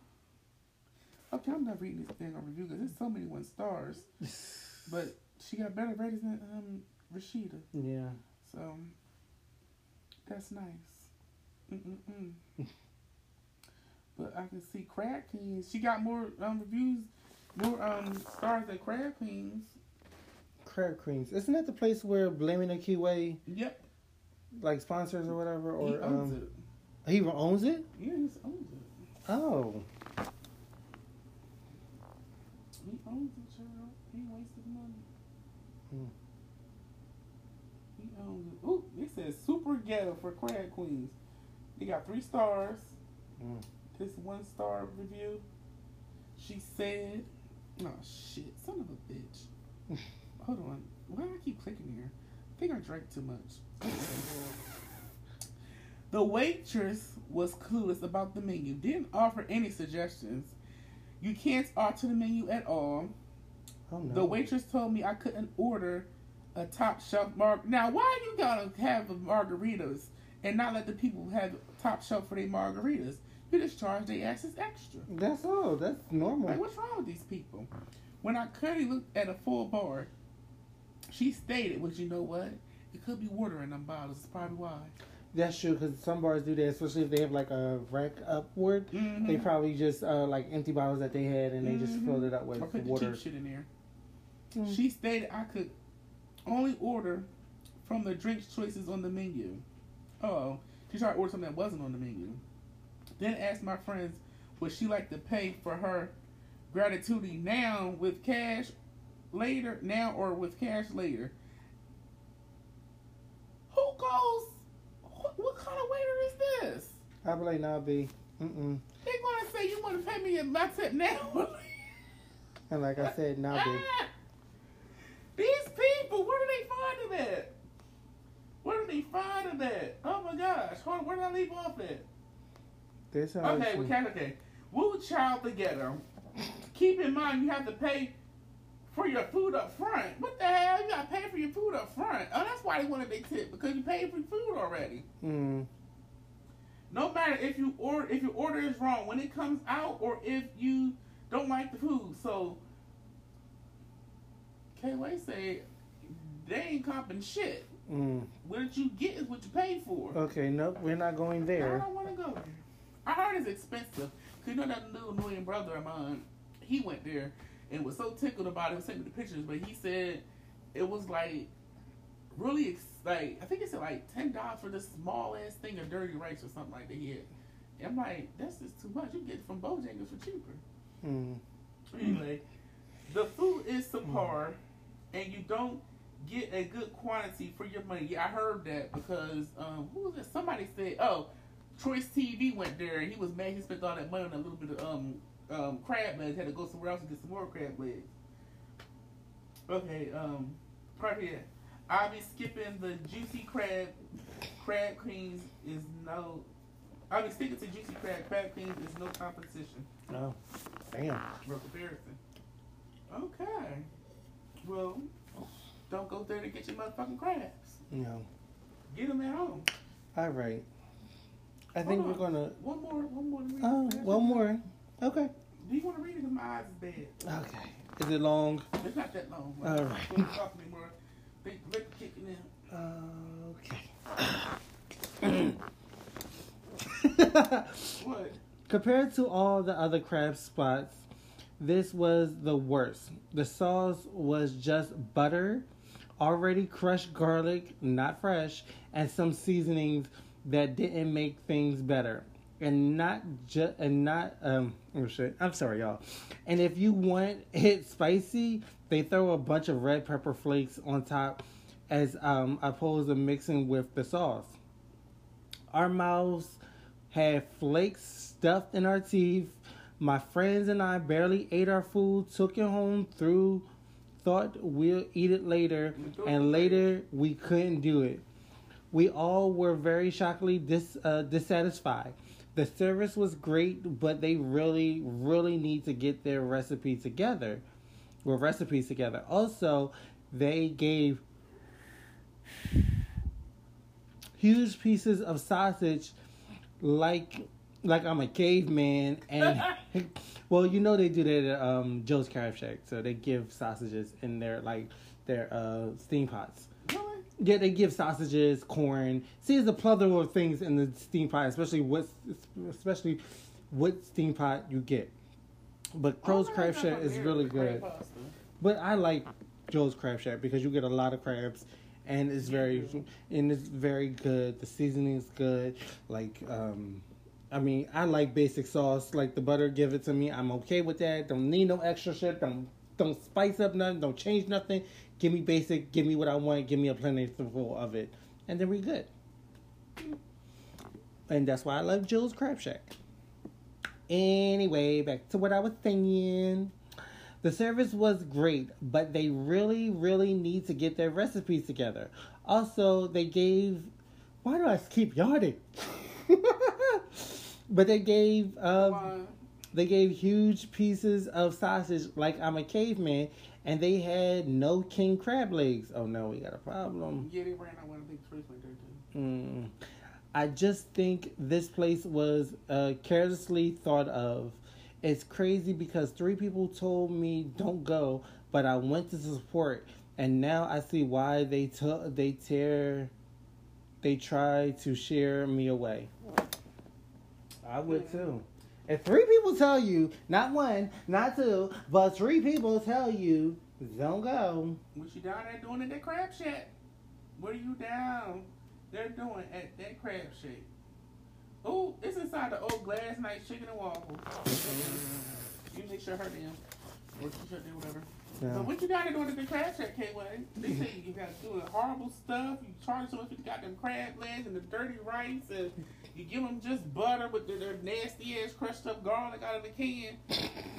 Okay, I'm not reading this thing on review because there's so many one stars. But she got better ratings than um, Rasheeda. Yeah. So that's nice. Mm-mm-mm. but I can see Crab Queens. She got more um, reviews, more um, stars than Crab Queens. Crab Queens. Isn't that the place where Blaming the Keyway Yep, like sponsors or whatever? Or he owns um, it. he owns it? Yeah, he owns it. Oh. He owns it, child. He wasted money. Hmm. He owns it. Ooh, it says super ghetto for Crab Queens. They got three stars. Mm. This one star review. She said, "Oh shit, son of a bitch." Hold on. Why do I keep clicking here? I think I drank too much. the waitress was clueless about the menu. Didn't offer any suggestions. You can't alter the menu at all. Oh no. The waitress told me I couldn't order a top shelf mar. Now, why you gotta have margaritas and not let the people have top shelf for their margaritas? You just charge their asses extra. That's all. That's normal. Like, what's wrong with these people? When I clearly looked at a full bar, she stated, "Well, you know what? It could be water in them bottles. That's probably why." That's true because some bars do that, especially if they have like a rack upward. Mhm. They probably just uh, like empty bottles that they had and they just Mhm. filled it up with Or put water. cheap shit in there. Mm. She stated I could only order from the drinks choices on the menu. Oh, she tried to order something that wasn't on the menu. Then asked my friends would she like to pay for her gratitude now with cash later, now or with cash later. Who goes? What, what kind of waiter is this? I'd be like, nah, B. Mm-mm. They gonna say you want to pay me my tip now? And like I said, nah, B. Ah! These people, where do they find them at? Where did he find them at? Oh my gosh, hold on, where did I leave off at? This how Okay, we can okay. Woo child together. Keep in mind you have to pay for your food up front. What the hell? You gotta pay for your food up front. Oh, that's why they wanted their tip because you paid for your food already. Mm. No matter if you order if your order is wrong when it comes out or if you don't like the food. So K Way say they ain't comping shit. Mm. What you get is what you paid for. Okay, nope, we're not going there. I don't want to go there. I heard it's expensive. Cause you know that little annoying brother of mine, he went there and was so tickled about it. He sent me the pictures, but he said it was like really ex- like I think it said like ten dollars for this small ass thing of dirty rice or something like that. He had. And I'm like, that's just too much. You can get it from Bojangles for cheaper. Mm. Anyway, the food is subpar, and you don't get a good quantity for your money. Yeah, I heard that because um, who was it? Somebody said, oh, Choice TV went there, and he was mad. He spent all that money on a little bit of um um crab legs. Had to go somewhere else to get some more crab legs. Okay, um, right here. I'll be skipping the juicy crab. Crab Queens is no. I'll be sticking to juicy crab. Crab Queens is no competition Oh, damn. for comparison. Okay. Well, don't go there to get your motherfucking crabs. No. Get them at home. All right. I think Hold we're gonna. One more, one more. to read. Oh, one more. Okay. Do you want to read it? Because my eyes is bad. Okay. Is it long? It's not that long. All right. Don't talk anymore. They the kicking in. Okay. What? Compared to all the other crab spots, this was the worst. The sauce was just butter, already crushed garlic, not fresh, and some seasonings that didn't make things better. And not just and not um oh shit. I'm sorry y'all. And if you want it spicy, they throw a bunch of red pepper flakes on top as um opposed to mixing with the sauce. Our mouths had flakes stuffed in our teeth. My friends and I barely ate our food, took it home through, thought we'll eat it later, and later we couldn't do it. We all were very shockingly dis, uh, dissatisfied. The service was great, but they really, really need to get their recipe together. Well, recipes together. Also, they gave huge pieces of sausage like like I'm a caveman and well you know they do that at um, Joe's Crab Shack so they give sausages in their like their uh, steam pots. Really? Yeah, they give sausages, corn. See, there's a plethora of things in the steam pot, especially what especially what steam pot you get. But Crow's Oh, Crab Shack is really good. pasta. But I like Joe's Crab Shack because you get a lot of crabs, and it's very and it's very good. The seasoning is good. Like, um, I mean, I like basic sauce. Like the butter, give it to me. I'm okay with that. Don't need no extra shit. Don't don't spice up nothing. Don't change nothing. Give me basic. Give me what I want. Give me a plentiful of it, and then we good. And that's why I love Jill's Crab Shack. Anyway, back to what I was saying. The service was great, but they really, really need to get their recipes together. Also, they gave. Why do I keep yawning? but they gave. Um, they gave huge pieces of sausage like I'm a caveman, and they had no king crab legs. Oh no, we got a problem. Yeah, they ran out one of the big trees like too. Mm. I just think this place was uh, carelessly thought of. It's crazy because three people told me don't go, but I went to support, and now I see why they t- they tear, they try to share me away. I would too. If three people tell you, not one, not two, but three people tell you, don't go. What you down there doing at that crab shack? What are you down there doing at that crab shack? Oh, it's inside the old Gladys Knight chicken and waffles. you make sure her damn. Or she shut down, whatever. Yeah. But what you gotta do at the crab shack, K-Way? They say you got doing horrible stuff. You charge so much for the goddamn crab legs and the dirty rice, and you give them just butter with their, their nasty ass crushed up garlic out of the can,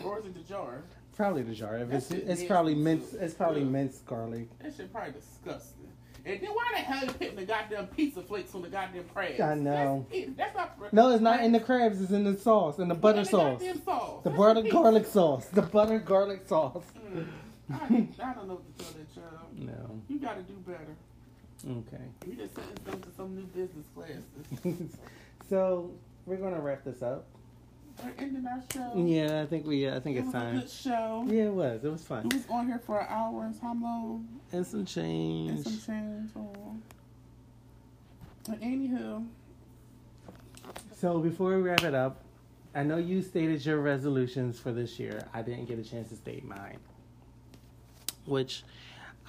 or is it the jar? Probably the jar. If it's it's probably minced. It's probably Yeah. minced garlic. That shit probably disgusting. And then why the hell you putting the goddamn pizza flakes on the goddamn crabs? I know. That's, it. That's not. No, it's not in the crabs. It's in the sauce, in the butter in the sauce, sauce. the That's butter garlic sauce, the butter garlic sauce. Mm. I, I don't know what to tell that child. No. You got to do better. Okay. You just sent them to some new business classes. so we're gonna wrap this up. We're ending our show. Yeah, I think we. I think It it's was a time. good show. Yeah, it was. It was fun. We was on here for an hour and how long? And some change. And some change. Oh. But anywho, So before we wrap it up, I know you stated your resolutions for this year. I didn't get a chance to state mine, which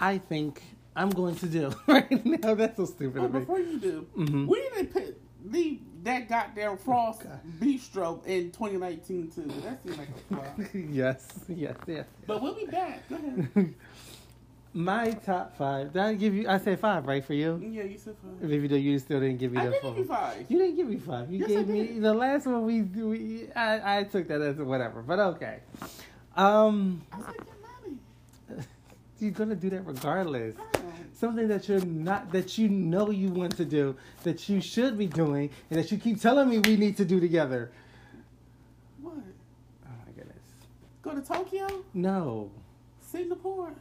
I think I'm going to do right now. That's so stupid oh, of me. before you do, Mhm. we didn't put, leave that goddamn Frost God. Bistro in 2019 too. That seems like a flop. yes, yes, yes. but we'll be back. Go ahead. My top five. Did I give you? I said five, right for you? Yeah, you said five. If you you still didn't give me I the did full. give you five. You didn't give me five. You Yes, gave me the last one. We, we I, I took that as whatever, but okay. Um, I said. You're gonna do that regardless. Oh. Something that you're not, that you know you want to do, that you should be doing, and that you keep telling me we need to do together. What? Oh my goodness. Go to Tokyo? No, Singapore?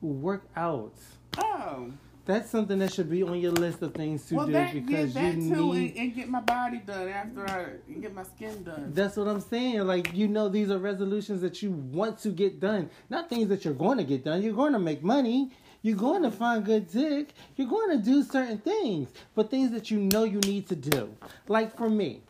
work out. Oh. That's something that should be on your list of things to well, do that, because yeah, that you too, need. and, and get my body done after I get my skin done. That's what I'm saying. Like, you know, these are resolutions that you want to get done, not things that you're going to get done. You're going to make money. You're going to find good dick. You're going to do certain things, but things that you know you need to do. Like for me,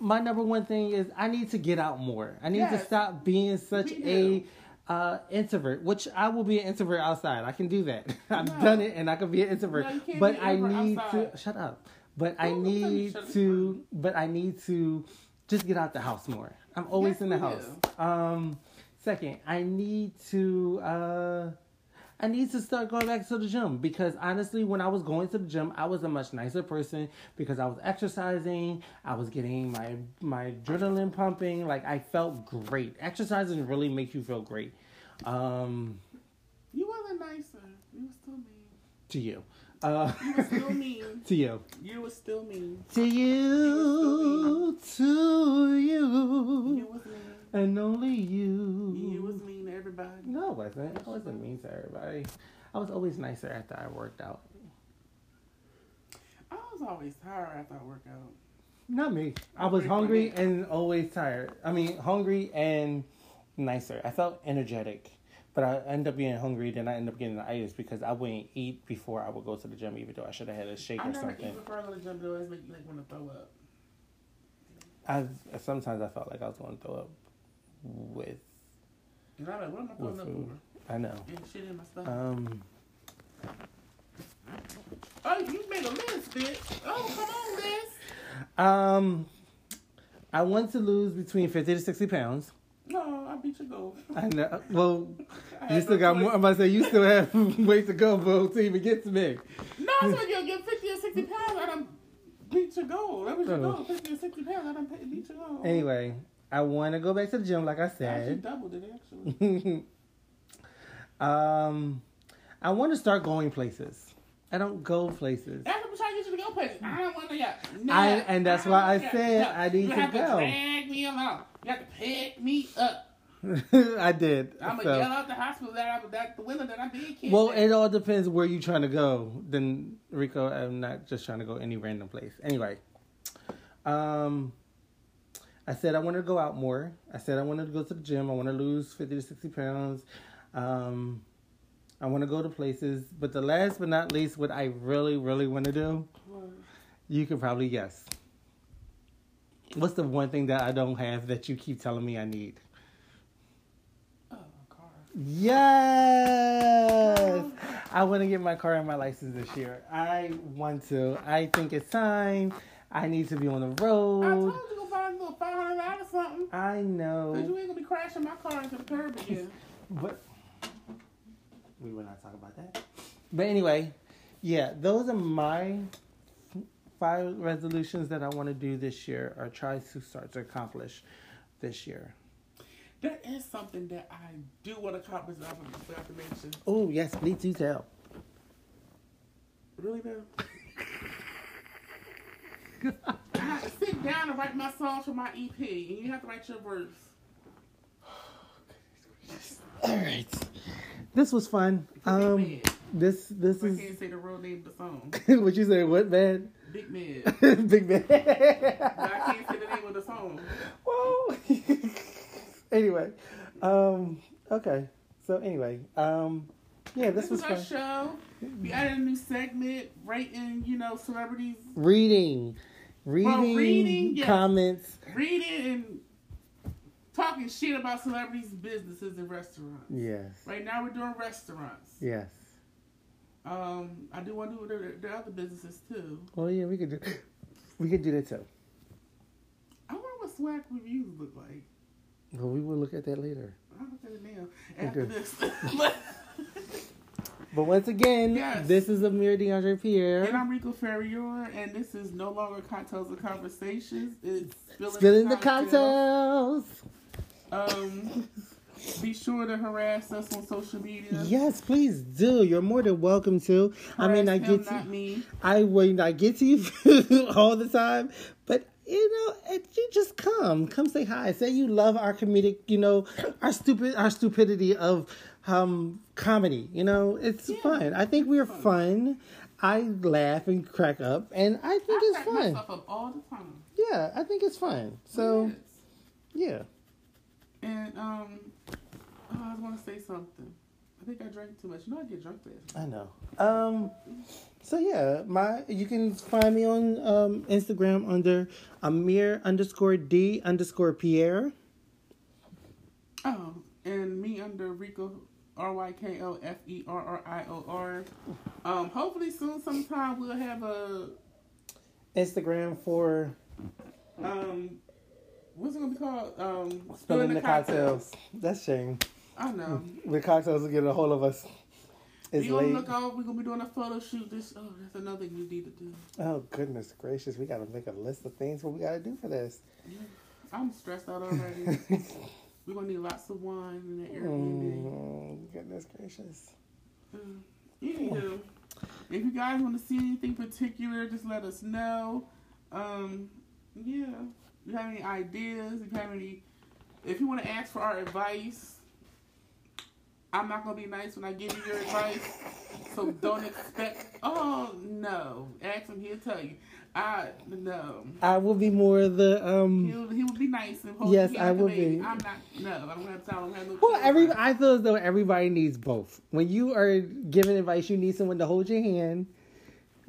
my number one thing is I need to get out more. I need to stop being such a. uh, introvert, which I will be an introvert outside. I can do that. I've No. done it, and I can be an introvert. No, but I need outside. to shut up. But I Well, I'm telling you, need to. But I need to just get out the house more. I'm always Yes, in the house. Um, second, I need to. Uh, I need to start going back to the gym because honestly, when I was going to the gym, I was a much nicer person because I was exercising. I was getting my my adrenaline pumping. Like I felt great. Exercising really makes you feel great. Um, You wasn't nicer. You was still mean. to you. Uh, You was still mean. to you. You was still mean. To you. To You you. was mean. And only you. You was mean to everybody. No, I wasn't. I wasn't mean to everybody. I was always nicer after I worked out. I was always tired after I worked out. Not me. I was hungry and always tired. I mean, hungry and nicer. I felt energetic, but I ended up being hungry. Then I ended up getting the itis because I wouldn't eat before I would go to the gym, even though I should have had a shake I or never something. eat before I go to the gym. It always make you like want to throw up. I sometimes I felt like I was going to throw up with. And I'm like, what am I With up for? I know. Shit in my stomach. Um, oh, you made a list, bitch. Oh, come on, Liz. um, I want to lose between fifty to sixty pounds. No, I beat your goal. I know. Well, I you still no got choice. more. I'm about to say you still have ways to go, bro, to even get to me. No, I said you'll get 50 or 60 pounds. I done beat your goal. That was your Oh. goal. 50 or 60 pounds. I done beat your goal. Anyway, I want to go back to the gym, like I I said. doubled it, actually. um, I want to start going places. I don't go places. That's what I'm trying to get you to go places. I don't want to get. I- and that's don't why I said no, I need you to have go. To drag me along. You have to pick me up. I did. I'm gonna yell out the hospital that I'm that the window that I did. Kid Well, it all depends where you're trying to go. Then Rico, I'm not just trying to go any random place. Anyway, um, I said I wanted to go out more. I said I wanted to go to the gym. I want to lose fifty to sixty pounds. Um, I want to go to places. But the last but not least, what I really, really want to do, you can probably guess. What's the one thing that I don't have that you keep telling me I need? Oh, car. Yes. I want to get my car and my license this year. I want to. I think it's time. I need to be on the road. You to find a little five hundred dollars something. I Cause know, you ain't gonna be crashing my car into the curb again. but we will not talk about that. But anyway, yeah, those are my five resolutions that I want to do this year or try to start to accomplish this year. There is something that I do want to accomplish that I forgot to mention. Oh yes, please do tell. Really now? I sit down and write my songs for my EP, and you have to write your verse. All right. This was fun. Um, this this I is can't say the real name of the song. what you say. What man? Big man. Big man. I can't say the name of the song. Whoa. anyway, um, okay. So anyway, um, yeah, this, This, was is our fun. show. We added a new segment, rating, you know, celebrities, Reading, reading, reading, yes. comments. reading and talking shit about celebrities' businesses and restaurants. Yes, Right now we're doing restaurants. yes. Um, I do want to do the, the other businesses too. Oh yeah, we could do. We could do that too. I wonder what swag reviews look like. Well, we will look at that later. I'll look at it now after this. But once again, Yes. this is Amir DeAndre Pierre. and I'm Rico Ferrior, and this is no longer cocktails and conversations. It's spilling, Spilling the cocktails. cocktails. Um, be sure to harass us on social media. Yes, please do. You're more than welcome to. I mean, I him, get to, not me. I will not get to you all the time, but you know, it, you just come, come say hi, say you love our comedic, you know, our stupid, our stupidity of um comedy. You know, it's Yeah. fun. I think we are fun. I laugh and crack up, and I think I it's crack fun. myself up all the time. Yeah, I think it's fun. So Yes. yeah, And um, oh, I was gonna say something. I think I drank too much. You know I get drunk last. I know. Um, so yeah, my you can find me on um, Instagram under Amir underscore D underscore Pierre. Oh, and me under Rico R Y K O F E R R I O R. Um, hopefully soon, sometime we'll have a Instagram for um, what's it gonna be called? Um, spilling the cocktails. That's shame. I know. The cocktails will get a hold of us. It's we gonna late. look out. We're gonna be doing a photo shoot. This oh, that's another thing we need to do. Oh goodness gracious, we gotta make a list of things what we gotta do for this. I'm stressed out already. We're gonna need lots of wine in that Airbnb. Mm, goodness gracious. Mm. Anywho, if you guys want to see anything particular, just let us know. Um, yeah. If you have any ideas, if you have any, if you want to ask for our advice, I'm not gonna be nice when I give you your advice. So don't expect. Oh no, ask him. He'll tell you. I no. I will be more the um. He'll he will be nice and hold Yes, I will be. I'm not. No, I don't have time. I don't have no. Well, every I feel as though everybody needs both. When you are giving advice, you need someone to hold your hand,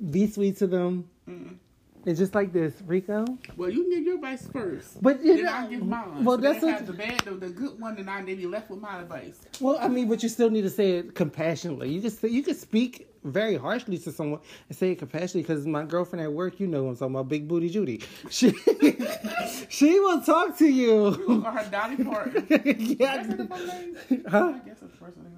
be sweet to them. Mm. It's just like this, Rico. Well, you can give your advice first. But you Then know, I give mine. well, so that's what, the bad, the, the good one, and I they be left with my advice. well. I mean, but you still need to say it compassionately. You just you can speak very harshly to someone and say it compassionately. Because my girlfriend at work, you know, I'm talking about Big Booty Judy. She she will talk to you. her Dolly Parton. yeah. That's her full name? Huh? I guess that's first name.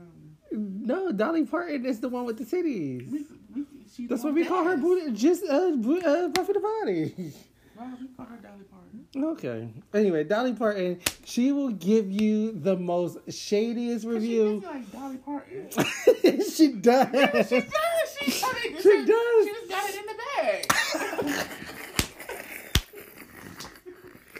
No, Dolly Parton is the one with the titties. We, we, That's what we call her, booty, just uh, uh, Buffy the Body. Wow, we call her Dolly Parton. Okay. Anyway, Dolly Parton, she will give you the most shadiest review. gets like Dolly Parton. she does. Yeah, she does. She, I mean, She she, does. She just got it in the bag.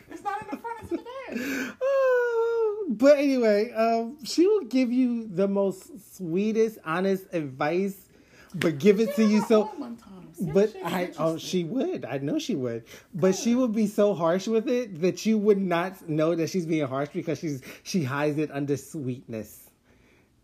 it's not in the front. It's in the bag. Oh, but anyway, um, she will give you the most sweetest, honest advice, but give it to you so. one time. But I, oh, she would. I know she would. But she would be so harsh with it that you would not know that she's being harsh because she's she hides it under sweetness,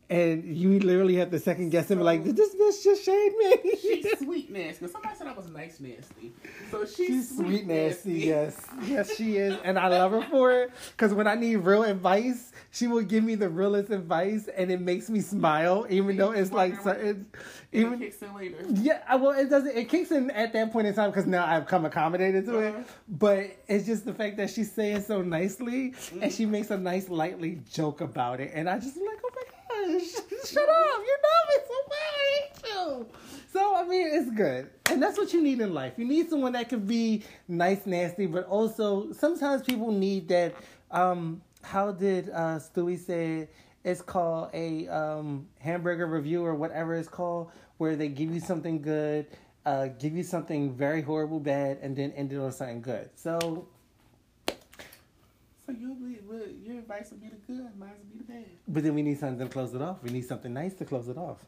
and you literally have to second guess and be like, "Did this bitch just shade me?" She's sweet nasty. Somebody said I was nice nasty. So she's, She's sweet nasty, yes, yes, she is, and I love her for it. Because when I need real advice, she will give me the realest advice, and it makes me smile, even though it's like so, it's, Even even kicks in later. yeah. Well, it doesn't. It kicks in at that point in time because now I've come accommodated to it. Uh-huh. But it's just the fact that she's saying so nicely, Mm-hmm. and she makes a nice, lightly joke about it, and I just like, oh shut up! You know me so well. I hate you. So I mean, it's good, and that's what you need in life. You need someone that can be nice, nasty, but also sometimes people need that. Um, how did uh, Stewie say? it? It's called a um, hamburger review or whatever it's called, where they give you something good, uh, give you something very horrible bad, and then end it on something good. So So you be, well, your advice would be the good, mine would be the bad. But then we need something to close it off. We need something nice to close it off.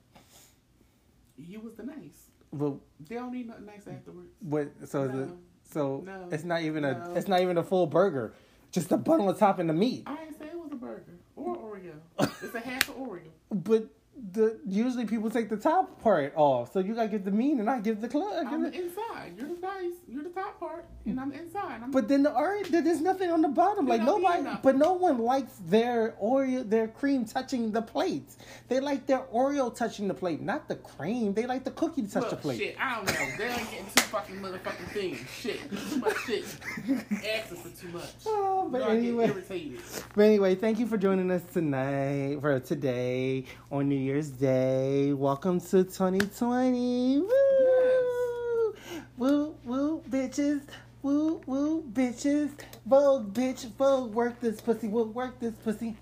You was the nice. Well, They don't need nothing nice afterwards. what? So is it? So No. it's not even a. No. It's not even a full burger. Just a bun on top and the meat. I didn't say it was a burger or Oreo. it's a half of Oreo. But the usually people take the top part off, so you gotta give the meat and I give the club. I'm the inside. You're the nice. You're the top part, and I'm inside. I'm But then the Oreo, there's nothing on the bottom. Like nobody, but no one likes their Oreo, their cream touching the plate. They like their Oreo touching the plate, not the cream. They like the cookie to touch Look, the plate. Shit, I don't know. They ain't getting too fucking motherfucking things. Shit, too much shit. Asking for too much. Oh, but anyway, but anyway, thank you for joining us tonight for today on New Year's Day. Welcome to 2020. Woo! Woo woo bitches. Woo woo bitches. Vogue bitch. Vogue work this pussy. We'll work this pussy.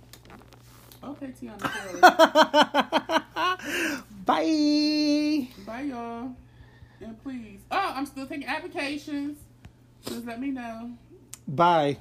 Okay, Tiana. Bye. Bye, y'all. And please. Oh, I'm still taking applications. Just let me know. Bye.